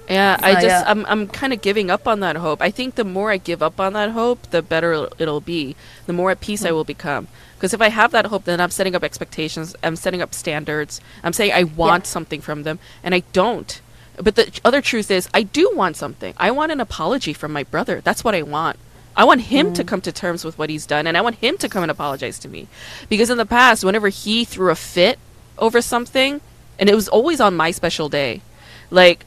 yeah I just. I'm I'm kind of giving up on that hope I think the more I give up on that hope the better it'll be the more at peace mm-hmm. I will become because if I have that hope then I'm setting up expectations I'm setting up standards I'm saying I want yeah. something from them and I don't but the other truth is, I do want something. I want an apology from my brother. That's what I want. I want him mm. to come to terms with what he's done, and I want him to come and apologize to me. Because in the past, whenever he threw a fit over something, and it was always on my special day, like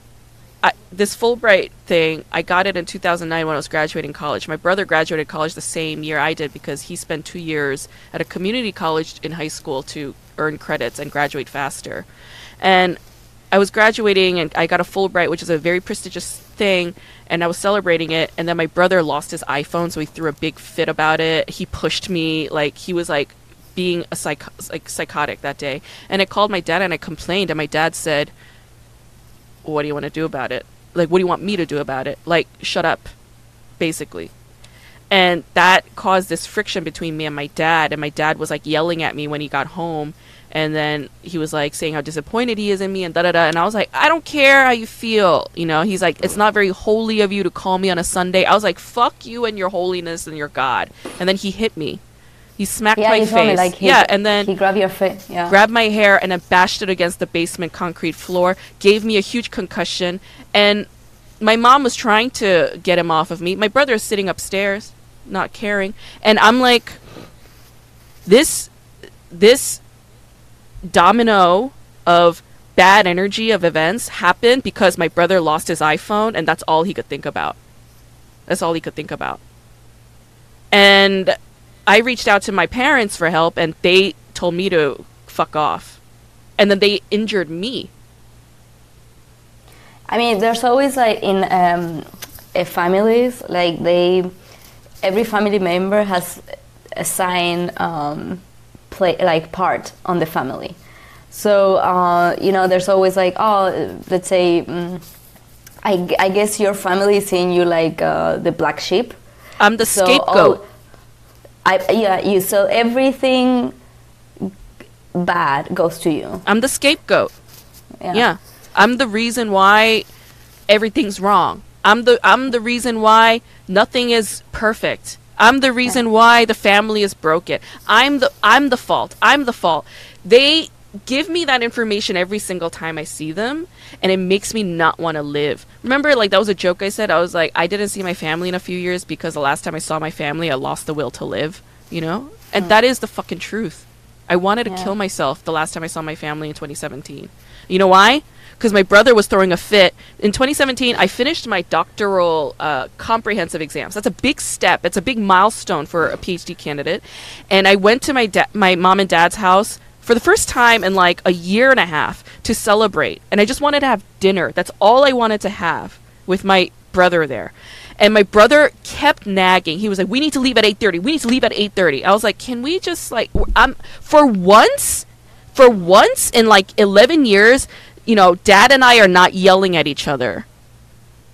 I, this Fulbright thing, I got it in 2009 when I was graduating college. My brother graduated college the same year I did because he spent two years at a community college in high school to earn credits and graduate faster. And I was graduating and I got a Fulbright, which is a very prestigious thing, and I was celebrating it. And then my brother lost his iPhone, so he threw a big fit about it. He pushed me, like he was like being a psych- like psychotic that day. And I called my dad and I complained, and my dad said, "What do you want to do about it? Like, what do you want me to do about it? Like, shut up, basically." And that caused this friction between me and my dad. And my dad was like yelling at me when he got home And then he was like saying how disappointed he is in me and da da da. And I was like, I don't care how you feel. You know, he's like, it's not very holy of you to call me on a Sunday. I was like, fuck you and your holiness and your God. And then he hit me. He smacked Yeah, my you face. me like he, yeah, and then he grabbed your face. Yeah. grabbed my hair and then bashed it against the basement concrete floor, gave me a huge concussion, and my mom was trying to get him off of me. My brother is sitting upstairs, not caring, and I'm like, this, this domino of bad energy of events happened because my brother lost his iPhone, and that's all he could think about. That's all he could think about. And I reached out to my parents for help, and they told me to fuck off. And then they injured me. I mean, there's always like in um, families, like they, every family member has assigned um, play like part on the family. So uh, you know, there's always like, oh, let's say, mm I, I guess your family is seeing you like uh, the black sheep. I'm the So, scapegoat. oh, I yeah, you. So everything bad goes to you. I'm the scapegoat. Yeah. I'm the reason why everything's wrong. I'm the I'm the reason why nothing is perfect. I'm the reason why the family is broken. I'm the I'm the fault. I'm the fault. They give me that information every single time I see them and it makes me not want to live. Remember like that was a joke I said. I was like I didn't see my family in a few years because the last time I saw my family I lost the will to live, you know? And that is the fucking truth. I wanted to Yeah. kill myself the last time I saw my family in 2017. You know why? Because my brother was throwing a fit. In 2017, I finished my doctoral uh, comprehensive exams. That's a big step. It's a big milestone for a PhD candidate. And I went to my da- my mom and dad's house for the first time in like a year and a half to celebrate. And I just wanted to have dinner. That's all I wanted to have with my brother there. And my brother kept nagging. He was like, "We need to leave at 8:30. We need to leave at 8:30." I was like, "Can we just like I'm for once, for once in like 11 years, you know, dad and I are not yelling at each other.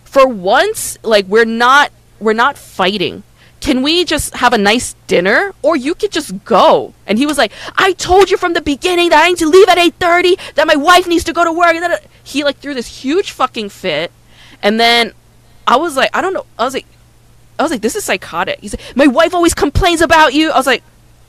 For once, like we're not we're not fighting. Can we just have a nice dinner or you could just go?" And he was like, "I told you from the beginning that I need to leave at 8:30, that my wife needs to go to work." and da- da-" He like threw this huge fucking fit. And then I was like, I don't know. I was like, I was like, this is psychotic. He's like, my wife always complains about you. I was like,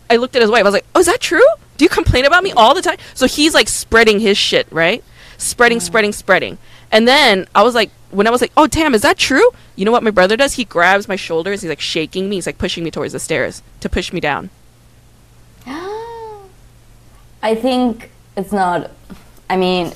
I looked at his wife. I was like, oh, is that true? Do you complain about me all the time? So he's like spreading his shit, right? Spreading, spreading, spreading. And then I was like, when I was like, oh, damn, is that true? You know what my brother does? He grabs my shoulders. He's like shaking me. He's like pushing me towards the stairs to push me down. I think it's not. I mean,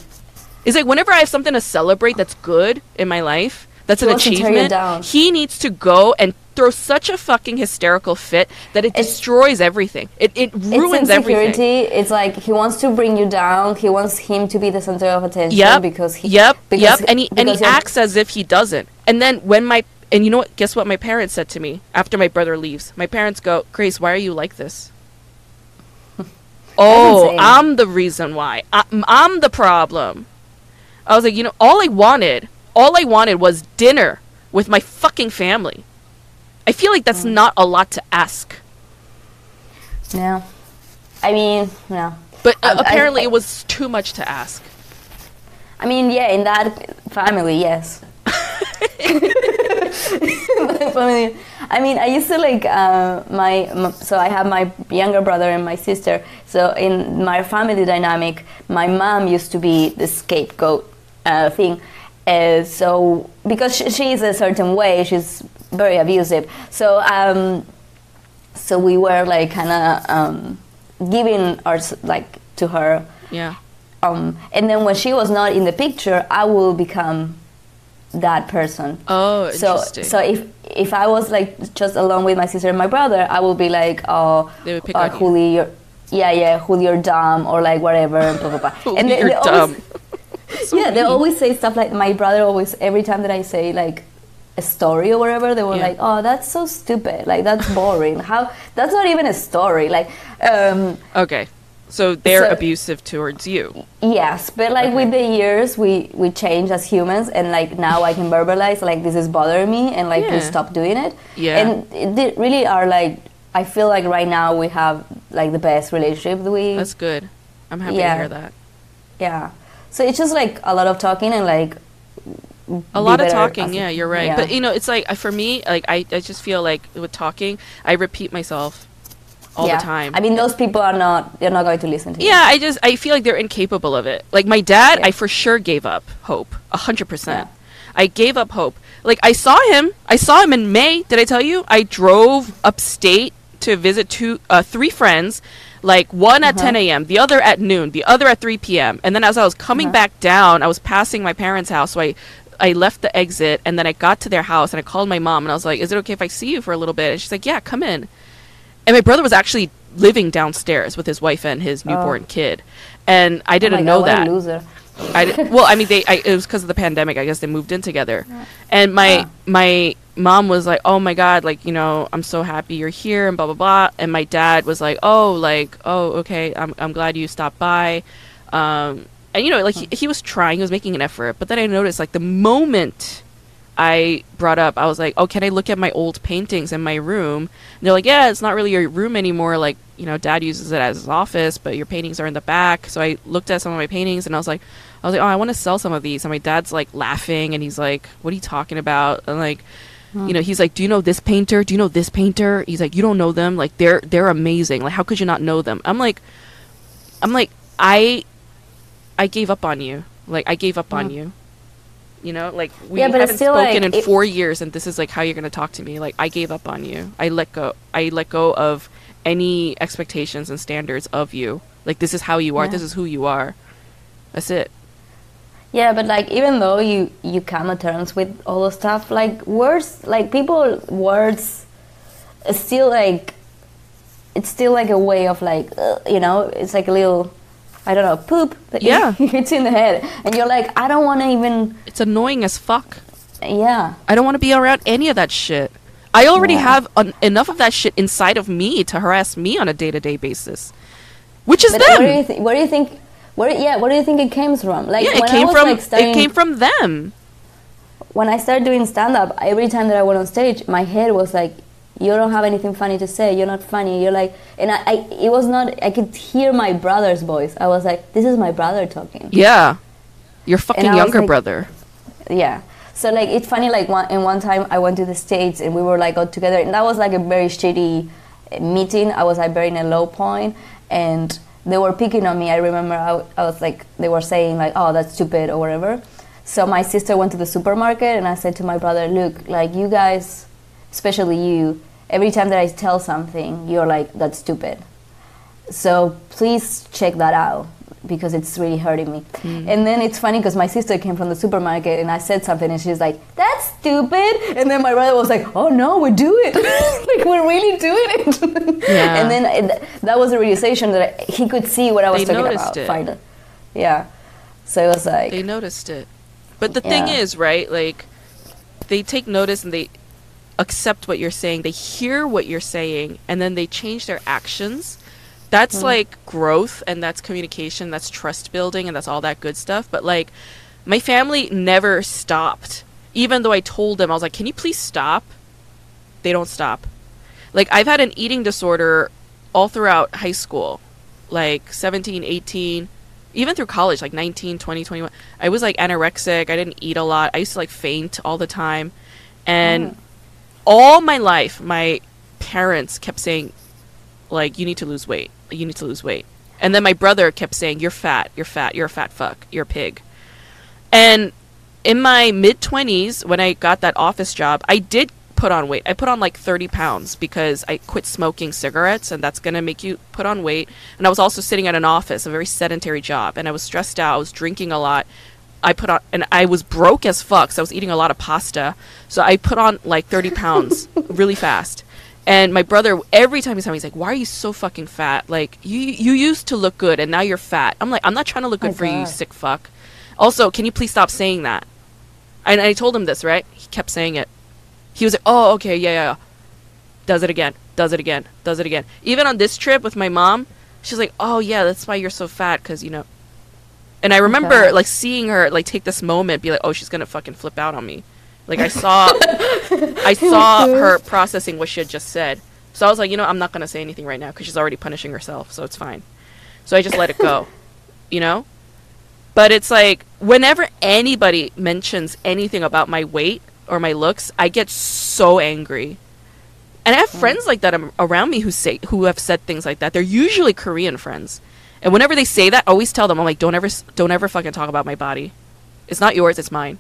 It's like whenever I have something to celebrate that's good in my life, that's He an wants to tear you achievement, he needs to go and throw such a fucking hysterical fit that it It's- destroys everything. It, it ruins it's everything. insecurity. It's like he wants to bring you down. He wants him to be the center of attention Yep. because he. yep. because yep. And he and he acts as if he doesn't. And then when my and you know what? Guess what? My parents said to me after my brother leaves. My parents go, Grace, why are you like this? oh. I'm the reason why. I'm, I'm the problem. I was like, you know, all I wanted, all I wanted was dinner with my fucking family. I feel like Mm. that's not a lot to ask. No, I mean, no. But uh, I- I- apparently I- it was too much to ask. I mean, yeah, in that family, yes. Family. I mean, I used to like uh, my, m so I have my younger brother and my sister. So in my family dynamic, my mom used to be the scapegoat uh, thing. Uh, so because she, she's a certain way, she's very abusive. So um, so we were like kind of um, giving our like to her Yeah. um, and then when she was not in the picture, I will become that person. Oh, so interesting. so if if I was like just alone with my sister and my brother, I will be like, oh, They would pick uh, on you. Juli, you're, yeah, yeah, Juli, you're dumb, or like whatever, blah blah blah. Juli, and they, you're they dumb. Always, So yeah, they always say stuff like my brother always every time that I say like a story or whatever, they were Yeah. like, oh, that's so stupid, like that's boring. How that's not even a story, like. Um, Okay. So they're So- abusive towards you. Yes, but like Okay. with the years, we we change as humans, and like now I can verbalize like this is bothering me, and like Yeah. please stop doing it. Yeah. and they really are like I feel like right now we have like the best relationship that we That's good. I'm happy Yeah. to hear that. Yeah. So it's just like a lot of talking and like A lot of talking, yeah, you're right. yeah. But you know, it's like for me, like I, I just feel like with talking, I repeat myself all yeah. the time. I mean, those people are not. They're not going to listen to you. yeah, I just I feel like they're incapable of it. Like my dad, Yeah. I for sure gave up hope, a hundred percent. Yeah. I gave up hope. Like I saw him, I saw him in May. Did I tell you? I drove upstate to visit two, uh, three friends. Like one at Uh-huh. 10 a.m., the other at noon, the other at 3 p.m. And then as I was coming Uh-huh. back down, I was passing my parents' house, so I I left the exit and then I got to their house and I called my mom and I was like, "Is it okay if I see you for a little bit?" And she's like, "Yeah, come in." And my brother was actually living downstairs with his wife and his newborn kid, and I Oh didn't my know God, that. A loser. I well, I mean, they I, it was because of the pandemic. I guess they moved in together, and my Ah. my mom was like, "Oh my god, like you know, I'm so happy you're here," and blah blah blah. And my dad was like, "Oh, like oh okay, I'm I'm glad you stopped by." Um, and you know, like he, he was trying, he was making an effort, but then I noticed like the moment I brought up, I was like, "Oh, can I look at my old paintings in my room?" And they're like, "Yeah, it's not really your room anymore. Like, you know, Dad uses it as his office, but your paintings are in the back." So I looked at some of my paintings, and I was like, "I was like, oh, I want to sell some of these." And my dad's like laughing, and he's like, "What are you talking about?" And like, you know, he's like, "Do you know this painter? Do you know this painter?" He's like, "You don't know them? Like, they're they're amazing. Like, how could you not know them?" I'm like, I'm like, I, I gave up on you. Like, I gave up on Mm. you. You know, like we Yeah, haven't spoken like, in it- four years, and this is like how you're gonna talk to me. Like, I gave up on you. I let go. I let go of any expectations and standards of you. Like, this is how you are. Yeah. This is who you are. That's it. Yeah, but like even though you you come to terms with all the stuff, like words, like people words, still like it's still like a way of like uh, you know, it's like a little. I don't know, poop that Yeah. hits in the head, and you're like, I don't want to even, It's annoying as fuck. yeah, I don't want to be around any of that shit. I already Yeah. have an, enough of that shit inside of me to harass me on a day to day basis, which is But them. where do you th- where do you think? Where yeah, where do you think it came from? Like yeah, it when I came was from like starting, it came from them. when I started doing stand up, every time that I went on stage, my head was like, "You don't have anything funny to say. You're not funny. You're like," and I, I it was not. I could hear my brother's voice. I was like, "This is my brother talking." Yeah, your fucking younger like- brother. Yeah. So like it's funny. Like one in one time I went to the states and we were like all together, and that was like a very shitty meeting. I was like very in a low point, and they were picking on me. I remember I, I was like they were saying like, "Oh, that's stupid" or whatever. So my sister went to the supermarket, and I said to my brother, "Look, like you guys, especially you, every time that I tell something, you're like that's stupid." So please check that out because it's really hurting me. And then it's funny because my sister came from the supermarket and I said something and she's like, "That's stupid." And then my brother was like, "Oh no, we do it. like we're really doing it." Yeah. And then it, that was a realization that he could see what I was They talking noticed about. it. Finally. Yeah. So it was like, They noticed it. But the thing is, right? Like, they take notice and they accept what you're saying. They hear what you're saying, and then they change their actions. That's Hmm. like growth, and that's communication, that's trust building, and that's all that good stuff. But like, my family never stopped. Even though I told them, I was like, "Can you please stop?" They don't stop. Like, I've had an eating disorder all throughout high school, like 17, 18, even through college, like 19, 20, 21. I was like anorexic. I didn't eat a lot. I used to like faint all the time. And all my life, my parents kept saying, like, you need to lose weight. You need to lose weight. And then my brother kept saying, you're fat. You're fat. You're a fat fuck. You're a pig. And in my mid 20s, when I got that office job, I did put on weight. I put on like 30 pounds because I quit smoking cigarettes, and that's going to make you put on weight. And I was also sitting at an office, a very sedentary job, and I was stressed out. I was drinking a lot. I put on, and I was broke as fuck, so I was eating a lot of pasta. So I put on like 30 pounds really fast. And my brother, every time he's telling me, he's like, "Why are you so fucking fat? Like you you used to look good, and now you're fat." I'm like, "I'm not trying to look oh good My for you, you sick fuck." Also, can you please stop saying that? And I told him this, right? He kept saying it. He was like, "Oh, okay, yeah, yeah." yeah." Does it again. Does it again. Does it again. Even on this trip with my mom, she's like, "Oh yeah, that's why you're so fat, cause you know." And I oh remember Okay. like seeing her like take this moment, be like, "Oh, she's gonna fucking flip out on me." Like I saw, I saw her processing what she had just said. So I was like, you know, I'm not gonna say anything right now because she's already punishing herself, so it's fine. So I just let it go. you know? But it's like whenever anybody mentions anything about my weight or my looks, I get so angry. And I have friends like that around me who say who have said things like that. They're usually Korean friends. And whenever they say that, I always tell them I'm like don't ever don't ever fucking talk about my body. It's not yours, it's mine.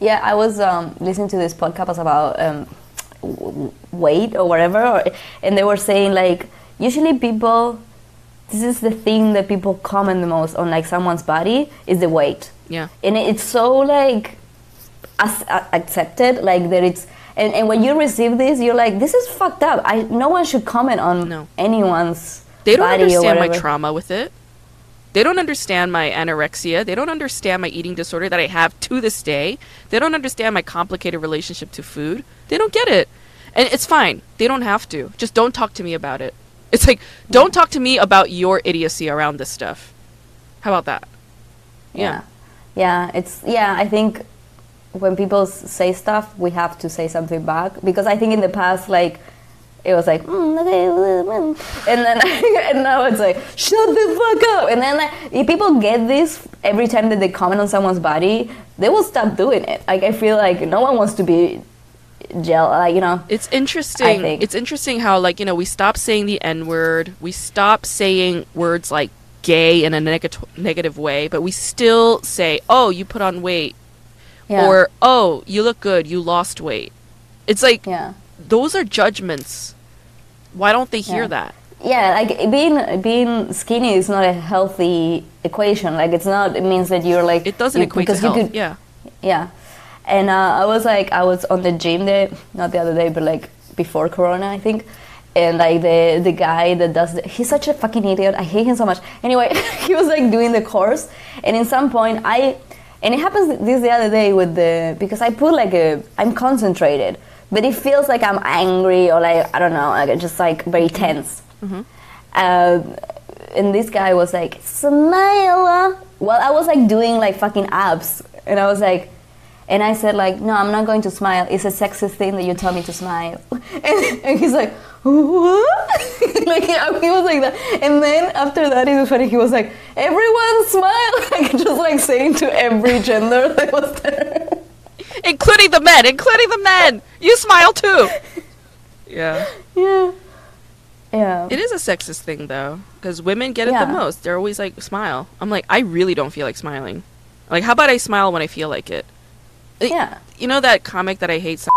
Yeah, I was um, listening to this podcast about um, weight or whatever, or, and they were saying like usually people, this is the thing that people comment the most on like someone's body is the weight, Yeah. and it's so like as, a- accepted like that it's. And, and when you receive this, you're like, this is fucked up. I no one should comment on No. anyone's They don't body or understand my trauma with it. They don't understand my anorexia. They don't understand my eating disorder that I have to this day. They don't understand my complicated relationship to food. They don't get it. And it's fine. They don't have to. Just don't talk to me about it. It's like, don't talk to me about your idiocy around this stuff. How about that? yeah yeah it's yeah i think when people say stuff we have to say something back because i think in the past like it was like mm, okay, mm, mm," and then and now it's like shut the fuck up and then like, if people get this every time that they comment on someone's body they will stop doing it like i feel like no one wants to be gel like you know It's interesting. think. It's interesting how like you know we stop saying the n word. We stop saying words like gay in a negative negative way, but we still say, "Oh, you put on weight," yeah or "Oh, you look good. You lost weight." It's like yeah those are judgments. Why don't they hear Yeah. that? yeah like being being skinny is not a healthy equation like it's not it means that you're like It doesn't you- equate to because you health. could- yeah. Yeah, and uh, I was like, I was on the gym day, not the other day, but like before Corona, I think. And like the the guy that does, the, he's such a fucking idiot. I hate him so much. Anyway, he was like doing the course, and in some point, I, and it happens this the other day with the because I put like a, I'm concentrated, but it feels like I'm angry or like I don't know, like just like very tense. Uh, and this guy was like, smile. Well, I was like doing like fucking abs. And I was like, and I said like, no, I'm not going to smile. It's a sexist thing that you tell me to smile. And, and he's like, what? like he, he was like that. And then after that, it was funny. He was like, everyone smile. Like just like saying to every gender that was there. Including the men, including the men. You smile too. Yeah. yeah. Yeah. It is a sexist thing though, because women get it the most. They're always like, smile. I'm like, I really don't feel like smiling. Like, how about I smile when I feel like it? It- Yeah. You know that comic that I hate?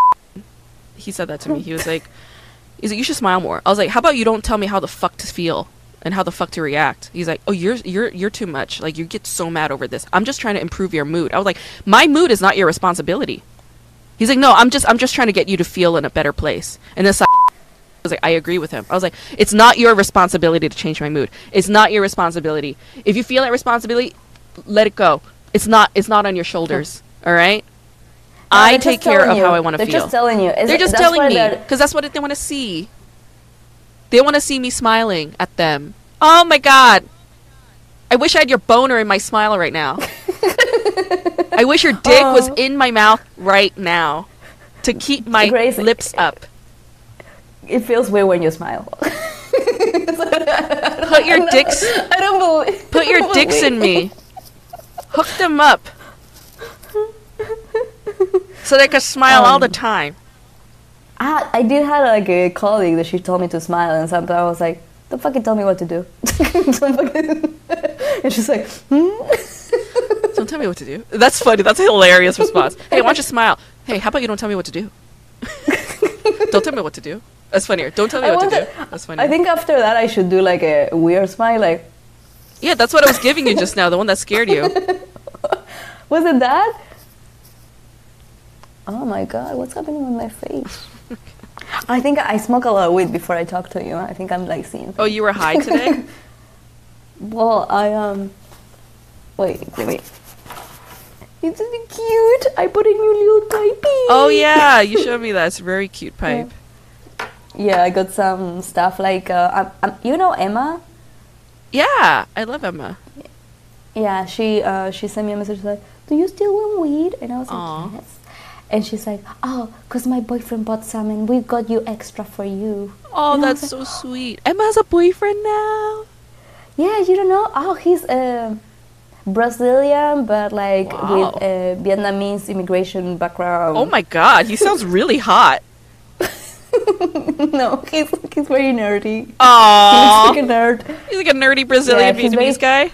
He said that to me. He was like, he's like, you should smile more. I was like, how about you don't tell me how the fuck to feel and how the fuck to react? He's like, oh, you're you're you're too much. Like, you get so mad over this. I'm just trying to improve your mood. I was like, my mood is not your responsibility. He's like, no, I'm just I'm just trying to get you to feel in a better place. And this. I was like, I agree with him. I was like, it's not your responsibility to change my mood. It's not your responsibility. If you feel that responsibility, let it go. It's not. It's not on your shoulders. All right. I take care of you. how I want to feel. They're just telling you. It's- They're just telling me because that's what they want to see. They want to see me smiling at them. Oh my god! I wish I had your boner in my smile right now. I wish your dick was Oh. in my mouth right now to keep my Grace- lips up. It feels weird when you smile. Put your dicks I don't believe. Put your dicks in me. Hook them up. So they can smile all the Um, time. I, I did have like a colleague that she told me to smile, and sometimes I was like, "Don't fucking tell me what to do." Don't fucking- and she's like, "Hmm." Don't tell me what to do. That's funny. That's a hilarious response. Hey, why don't you smile? Hey, how about you don't tell me what to do? don't tell me what to do. That's funnier. Don't tell me I what to do. That's funny. I think after that I should do like a weird smile. Like, yeah, that's what I was giving you just now. The one that scared you. was it that? Oh my god, what's happening with my face? I think I smoke a lot of weed before I talk to you. I think I'm like seeing. Oh, you were high today. Well, I um. Wait, wait, wait. It's cute. I put a new little pipe. Oh yeah, you showed me that. It's a very cute pipe. Yeah, I got some stuff like uh, um, um, you know Emma. Yeah, I love Emma. Yeah, she uh, she sent me a message like, "Do you still want weed?" And I was like, "Yes." And she's like, "Oh, cause my boyfriend bought some, and we got you extra for you." Oh, And that's so sweet. Emma has a boyfriend now. Yeah, you don't know? Oh, he's uh, Brazilian, but like Wow. with a Vietnamese immigration background. Oh my god, he sounds really hot. no, he's he's very nerdy. He Aww. looks like a nerd. He's like a nerdy Brazilian Yeah, he's Vietnamese guy.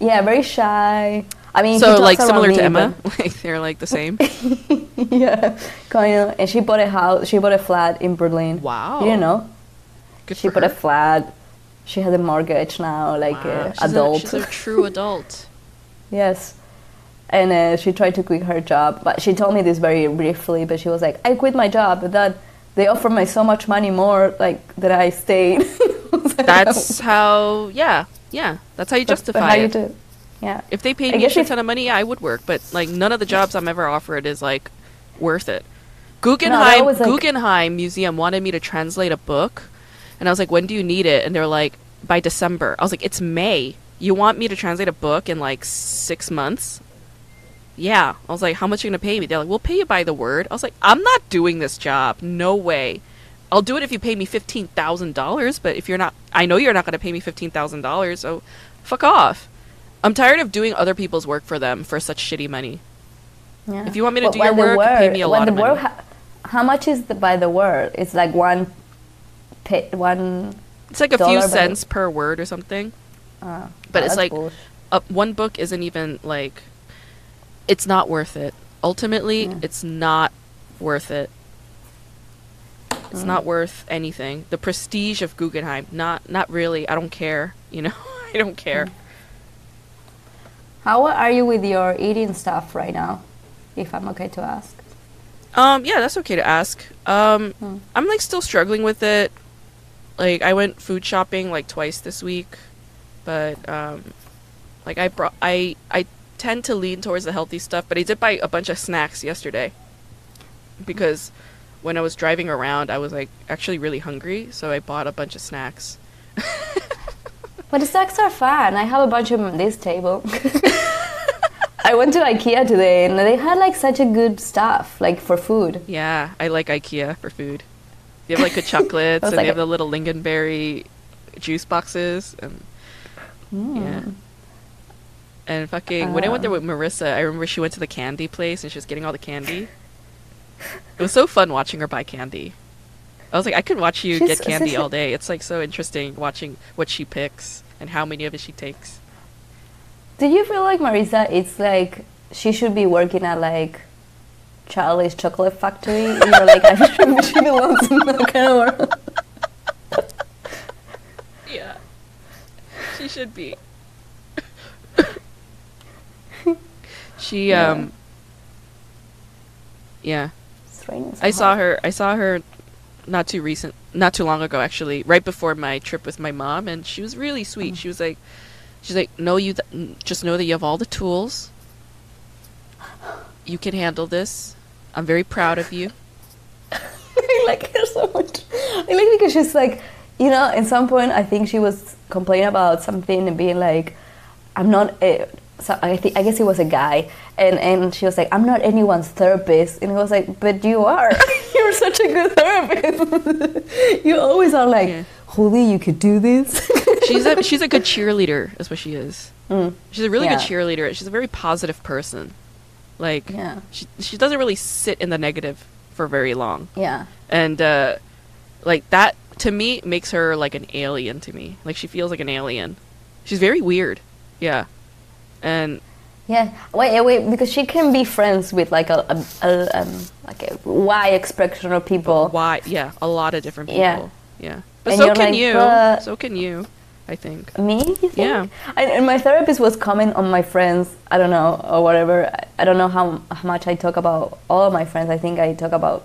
Yeah, very shy. I mean, So like similar me, to Emma. Like they're like the same. yeah, kind of. And she bought a house. She bought a flat in Berlin. Wow. You know? Good she bought a flat. She has a mortgage now, like Wow. uh, She's a- adult. she's a true adult. Yes. And uh, she tried to quit her job, but she told me this very briefly. But she was like, "I quit my job, but that they offered me so much money more, like that I stayed." Like, That's how. Yeah, yeah. That's how you That's justify how you it. do. Yeah. If they paid I me a shit ton of money, yeah, I would work. But like none of the jobs I'm ever offered is like worth it. Guggenheim was, like- Guggenheim Museum wanted me to translate a book, and I was like, "When do you need it?" And they're like, "By December." I was like, "It's May. You want me to translate a book in like six months?" Yeah. I was like, "How much are you gonna pay me?" They're like, "We'll pay you by the word." I was like, "I'm not doing this job. No way." I'll do it if you pay me fifteen thousand dollars, but if you're not, I know you're not gonna pay me fifteen thousand dollars, so fuck off. I'm tired of doing other people's work for them for such shitty money. yeah. If you want me to But do your work, pay me a lot of word money. ha- how much is the, by the word? It's like one, pay, one. It's like a few cents per word or something. Uh, But oh, it's like bullshit. uh, one book isn't even like it's not worth it. Ultimately, Yeah. it's not worth it. It's Mm. not worth anything. The prestige of Guggenheim, not not really. I don't care. You know, I don't care. How are you with your eating stuff right now? If I'm okay to ask. Um, yeah, that's okay to ask. Um, Hmm. I'm like still struggling with it. Like I went food shopping like twice this week, but um, like I brought I I tend to lean towards the healthy stuff, but I did buy a bunch of snacks yesterday because when I was driving around, I was like actually really hungry, so I bought a bunch of snacks. But the snacks are fun. I have a bunch of them on this table. I went to IKEA today and they had like such a good stuff, like for food. Yeah, I like IKEA for food. They have like the chocolates and like they have a- the little lingonberry juice boxes and Mm. Yeah. And fucking when I went there Uh. with Marissa, I remember she went to the candy place and she was getting all the candy. It was so fun watching her buy candy. I was like, I could watch you She's get candy all day. It's like so interesting watching what she picks and how many of it she takes. Do you feel like Marisa? It's like she should be working at like Charlie's Chocolate Factory. You're like I should, she belongs in that kind of world. Yeah. She should be. she Yeah. um Yeah. I saw her. I saw her not too recent, not too long ago, actually, right before my trip with my mom, and she was really sweet. Mm. She was like, she's like, no, you th- just know that you have all the tools. You can handle this. I'm very proud of you. I like her so much. I like because she's like, you know, at some point I think she was complaining about something and being like, I'm not. A, so I think I guess he was a guy, and and she was like, I'm not anyone's therapist, and he was like, but you are. You're such a good therapist. you always are like, Yeah. Holy, you could do this. She's a she's a good cheerleader. Is what she is. Mm, She's a really good cheerleader. She's a very positive person. Like Yeah. she she doesn't really sit in the negative for very long. yeah. and uh like that to me makes her like an alien to me like she feels like an alien she's very weird yeah and Yeah, wait, wait, because she can be friends with like a, a, a um, like a wide spectrum of people. why yeah a lot of different people Yeah. yeah, but And so can like, you but- so can you i think Me, think? Yeah. And, and my therapist was comment on my friends. I don't know or whatever. I, I don't know how, how much I talk about all of my friends. I think I talk about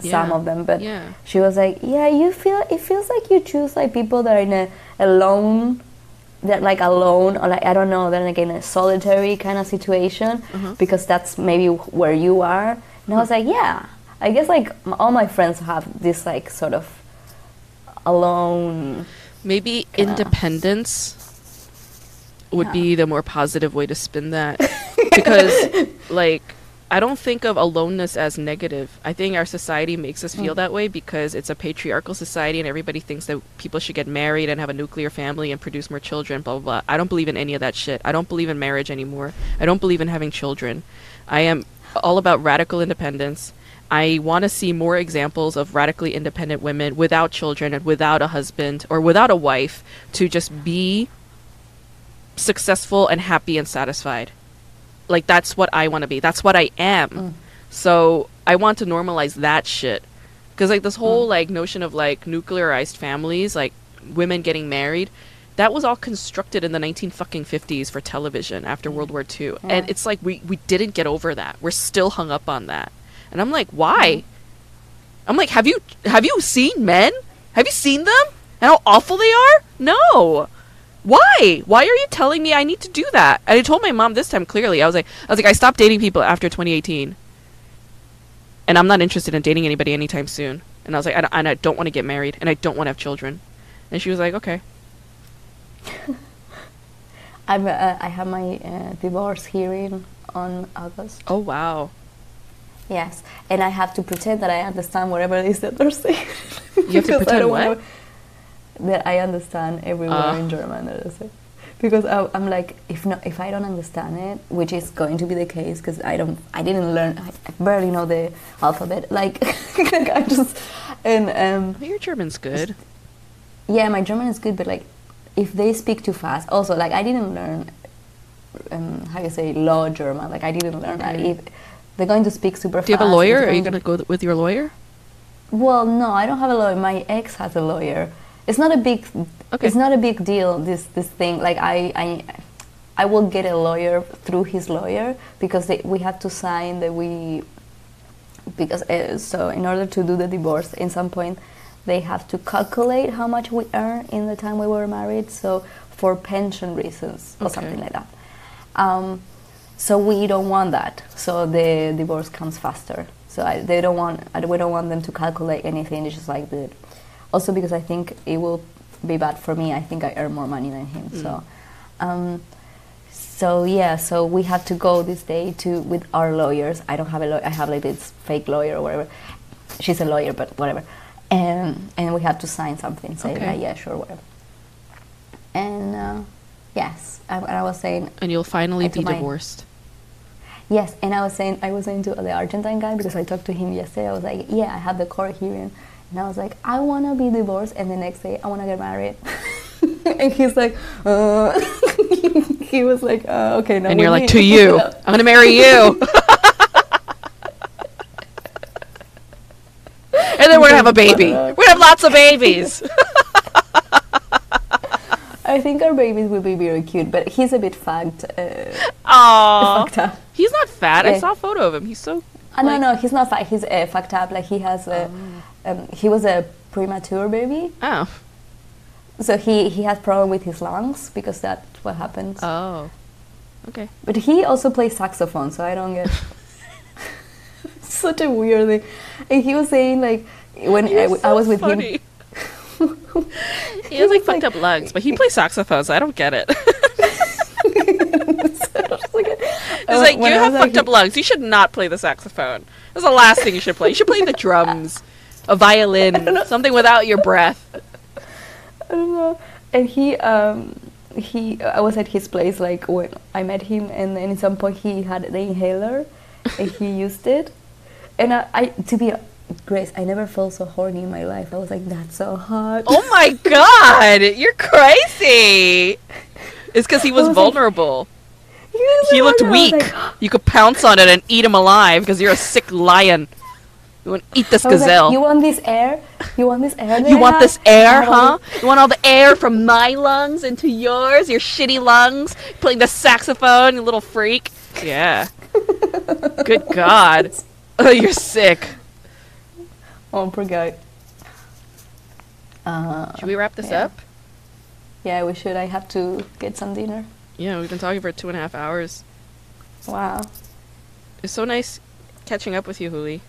some of them, but Yeah. she was like, "Yeah, you feel it feels like you choose like people that are in a alone." That like alone or like I don't know, they're like in a solitary kind of situation Uh-huh. because that's maybe where you are. And I was like, yeah, I guess like all my friends have this like sort of alone. maybe Kinda- independence would Yeah. be the more positive way to spin that because like I don't think of aloneness as negative. I think our society makes us feel Mm. that way because it's a patriarchal society and everybody thinks that people should get married and have a nuclear family and produce more children, blah, blah, blah. I don't believe in any of that shit. I don't believe in marriage anymore. I don't believe in having children. I am all about radical independence. I want to see more examples of radically independent women without children and without a husband or without a wife to just be successful and happy and satisfied. Like that's what I want to be. That's what I am. Mm. So I want to normalize that shit. Cuz like this whole mm. like notion of like nuclearized families, like women getting married, that was all constructed in the 19 fucking 50s for television after mm. World War II. Yeah. And it's like we we didn't get over that. We're still hung up on that. And I'm like, "Why?" Mm. I'm like, "Have you have you seen men? Have you seen them? And how awful they are?" No. Why? Why are you telling me I need to do that? And I told my mom this time clearly. I was like, I was like, I stopped dating people after 2018, and I'm not interested in dating anybody anytime soon. And I was like, I don't, and I don't want to get married, and I don't want to have children. And she was like, okay. I'm, uh, I have my uh, divorce hearing on August. Oh wow. Yes, and I have to pretend that I understand whatever it is that they're saying. You have to pretend what? wanna- that I understand every word Ah. in German that they say. Because I, I'm like, if not, if I don't understand it, which is going to be the case, because I don't, I didn't learn, I, I barely know the alphabet. Like, like I just, and um, Well, your German's good. yeah, my German is good, but like, if they speak too fast, also like I didn't learn, um, how you say law German. Like I didn't learn that. Okay. If they're going to speak super fast, Do you have a lawyer? Are you going gonna go th- with your lawyer? well, no, I don't have a lawyer. My ex has a lawyer. It's not a big. Okay. It's not a big deal. This this thing. Like I I, I will get a lawyer through his lawyer because they, we have to sign that we. Because uh, so in order to do the divorce, in some point, they have to calculate how much we earn in the time we were married. So for pension reasons or Okay. something like that. Um, so we don't want that. So the divorce comes faster. So I, they don't want. I, we don't want them to calculate anything. It's just like the. Also because I think it will be bad for me. I think I earn more money than him. So, um, so yeah. So we have to go this day to with our lawyers. I don't have a lawyer. I have like this fake lawyer or whatever. She's a lawyer, but whatever. And and we have to sign something saying Okay. yeah, sure, whatever. And uh, yes, I, and I was saying And you'll finally be divorced. Yes, and I was saying I was saying to the Argentine guy because I talked to him yesterday. I was like, yeah, I had the court hearing, and I was like, I want to be divorced, and the next day I want to get married. and he's like, uh, he was like, uh, okay, no. And you're like, me." to you, I'm gonna marry you. and then we're gonna have a baby. We're gonna have lots of babies. I think our babies will be very cute, but he's a bit fagged. Uh, fucked up. He's not fat. I saw a photo of him. He's so. Uh, no, like- no, he's not fat. He's uh, fucked up. Like he has a, um, he was a premature baby, Oh. so he he has problem with his lungs because that's what happens. Oh. Okay. But he also plays saxophone, so I don't get such a weird thing. And he was saying like when I, I was with him. him. he has like fucked up lungs, but he plays saxophone, so I don't get it. It's like, uh, you have fucked like, up lungs. You should not play the saxophone. That's the last thing you should play. You should play the drums, a violin, something without your breath. I don't know. And he, um, he, I was at his place like when I met him, and then at some point he had the inhaler, and he used it. And I, I, to be Grace, I never felt so horny in my life. I was like, that's so hot. Oh my god, you're crazy. It's because he was was like- vulnerable. He, was He looked horny. I was weak. like- You could pounce on it and eat him alive because you're a sick lion. You want to eat this I like, gazelle. you want this air? You want this air? You want this air, huh? You want all the air from my lungs into yours, your shitty lungs, playing the saxophone, you little freak. Yeah. Good God. Oh, you're sick. Oh, poor guy. Uh, Should we wrap this yeah. up? yeah, we should. I have to get some dinner. Yeah, we've been talking for two and a half hours. Wow. It's so nice catching up with you, Juli.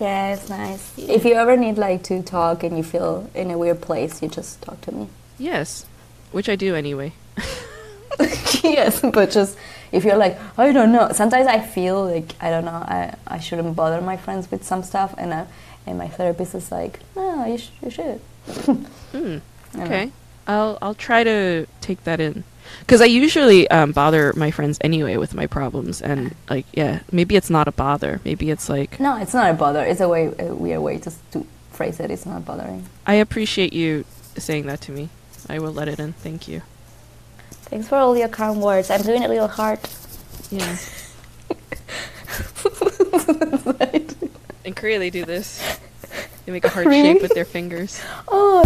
Yeah, it's nice. If you ever need like to talk and you feel in a weird place, you just talk to me. Yes. Which I do anyway. yes, but just if you're like, I don't know. Sometimes I feel like I don't know. I, I shouldn't bother my friends with some stuff, and I, and my therapist is like, no, you, sh- you should. Hmm. Okay. I'll I'll try to take that in. Because I usually um, bother my friends anyway with my problems, and like, yeah, maybe it's not a bother. Maybe it's like No, it's not a bother. It's a way a weird way to to phrase it. It's not bothering. I appreciate you saying that to me. I will let it in. Thank you. Thanks for all your kind words. I'm doing a little hard. Yeah. In Korea, they do this. They make a heart Really? shape with their fingers. oh.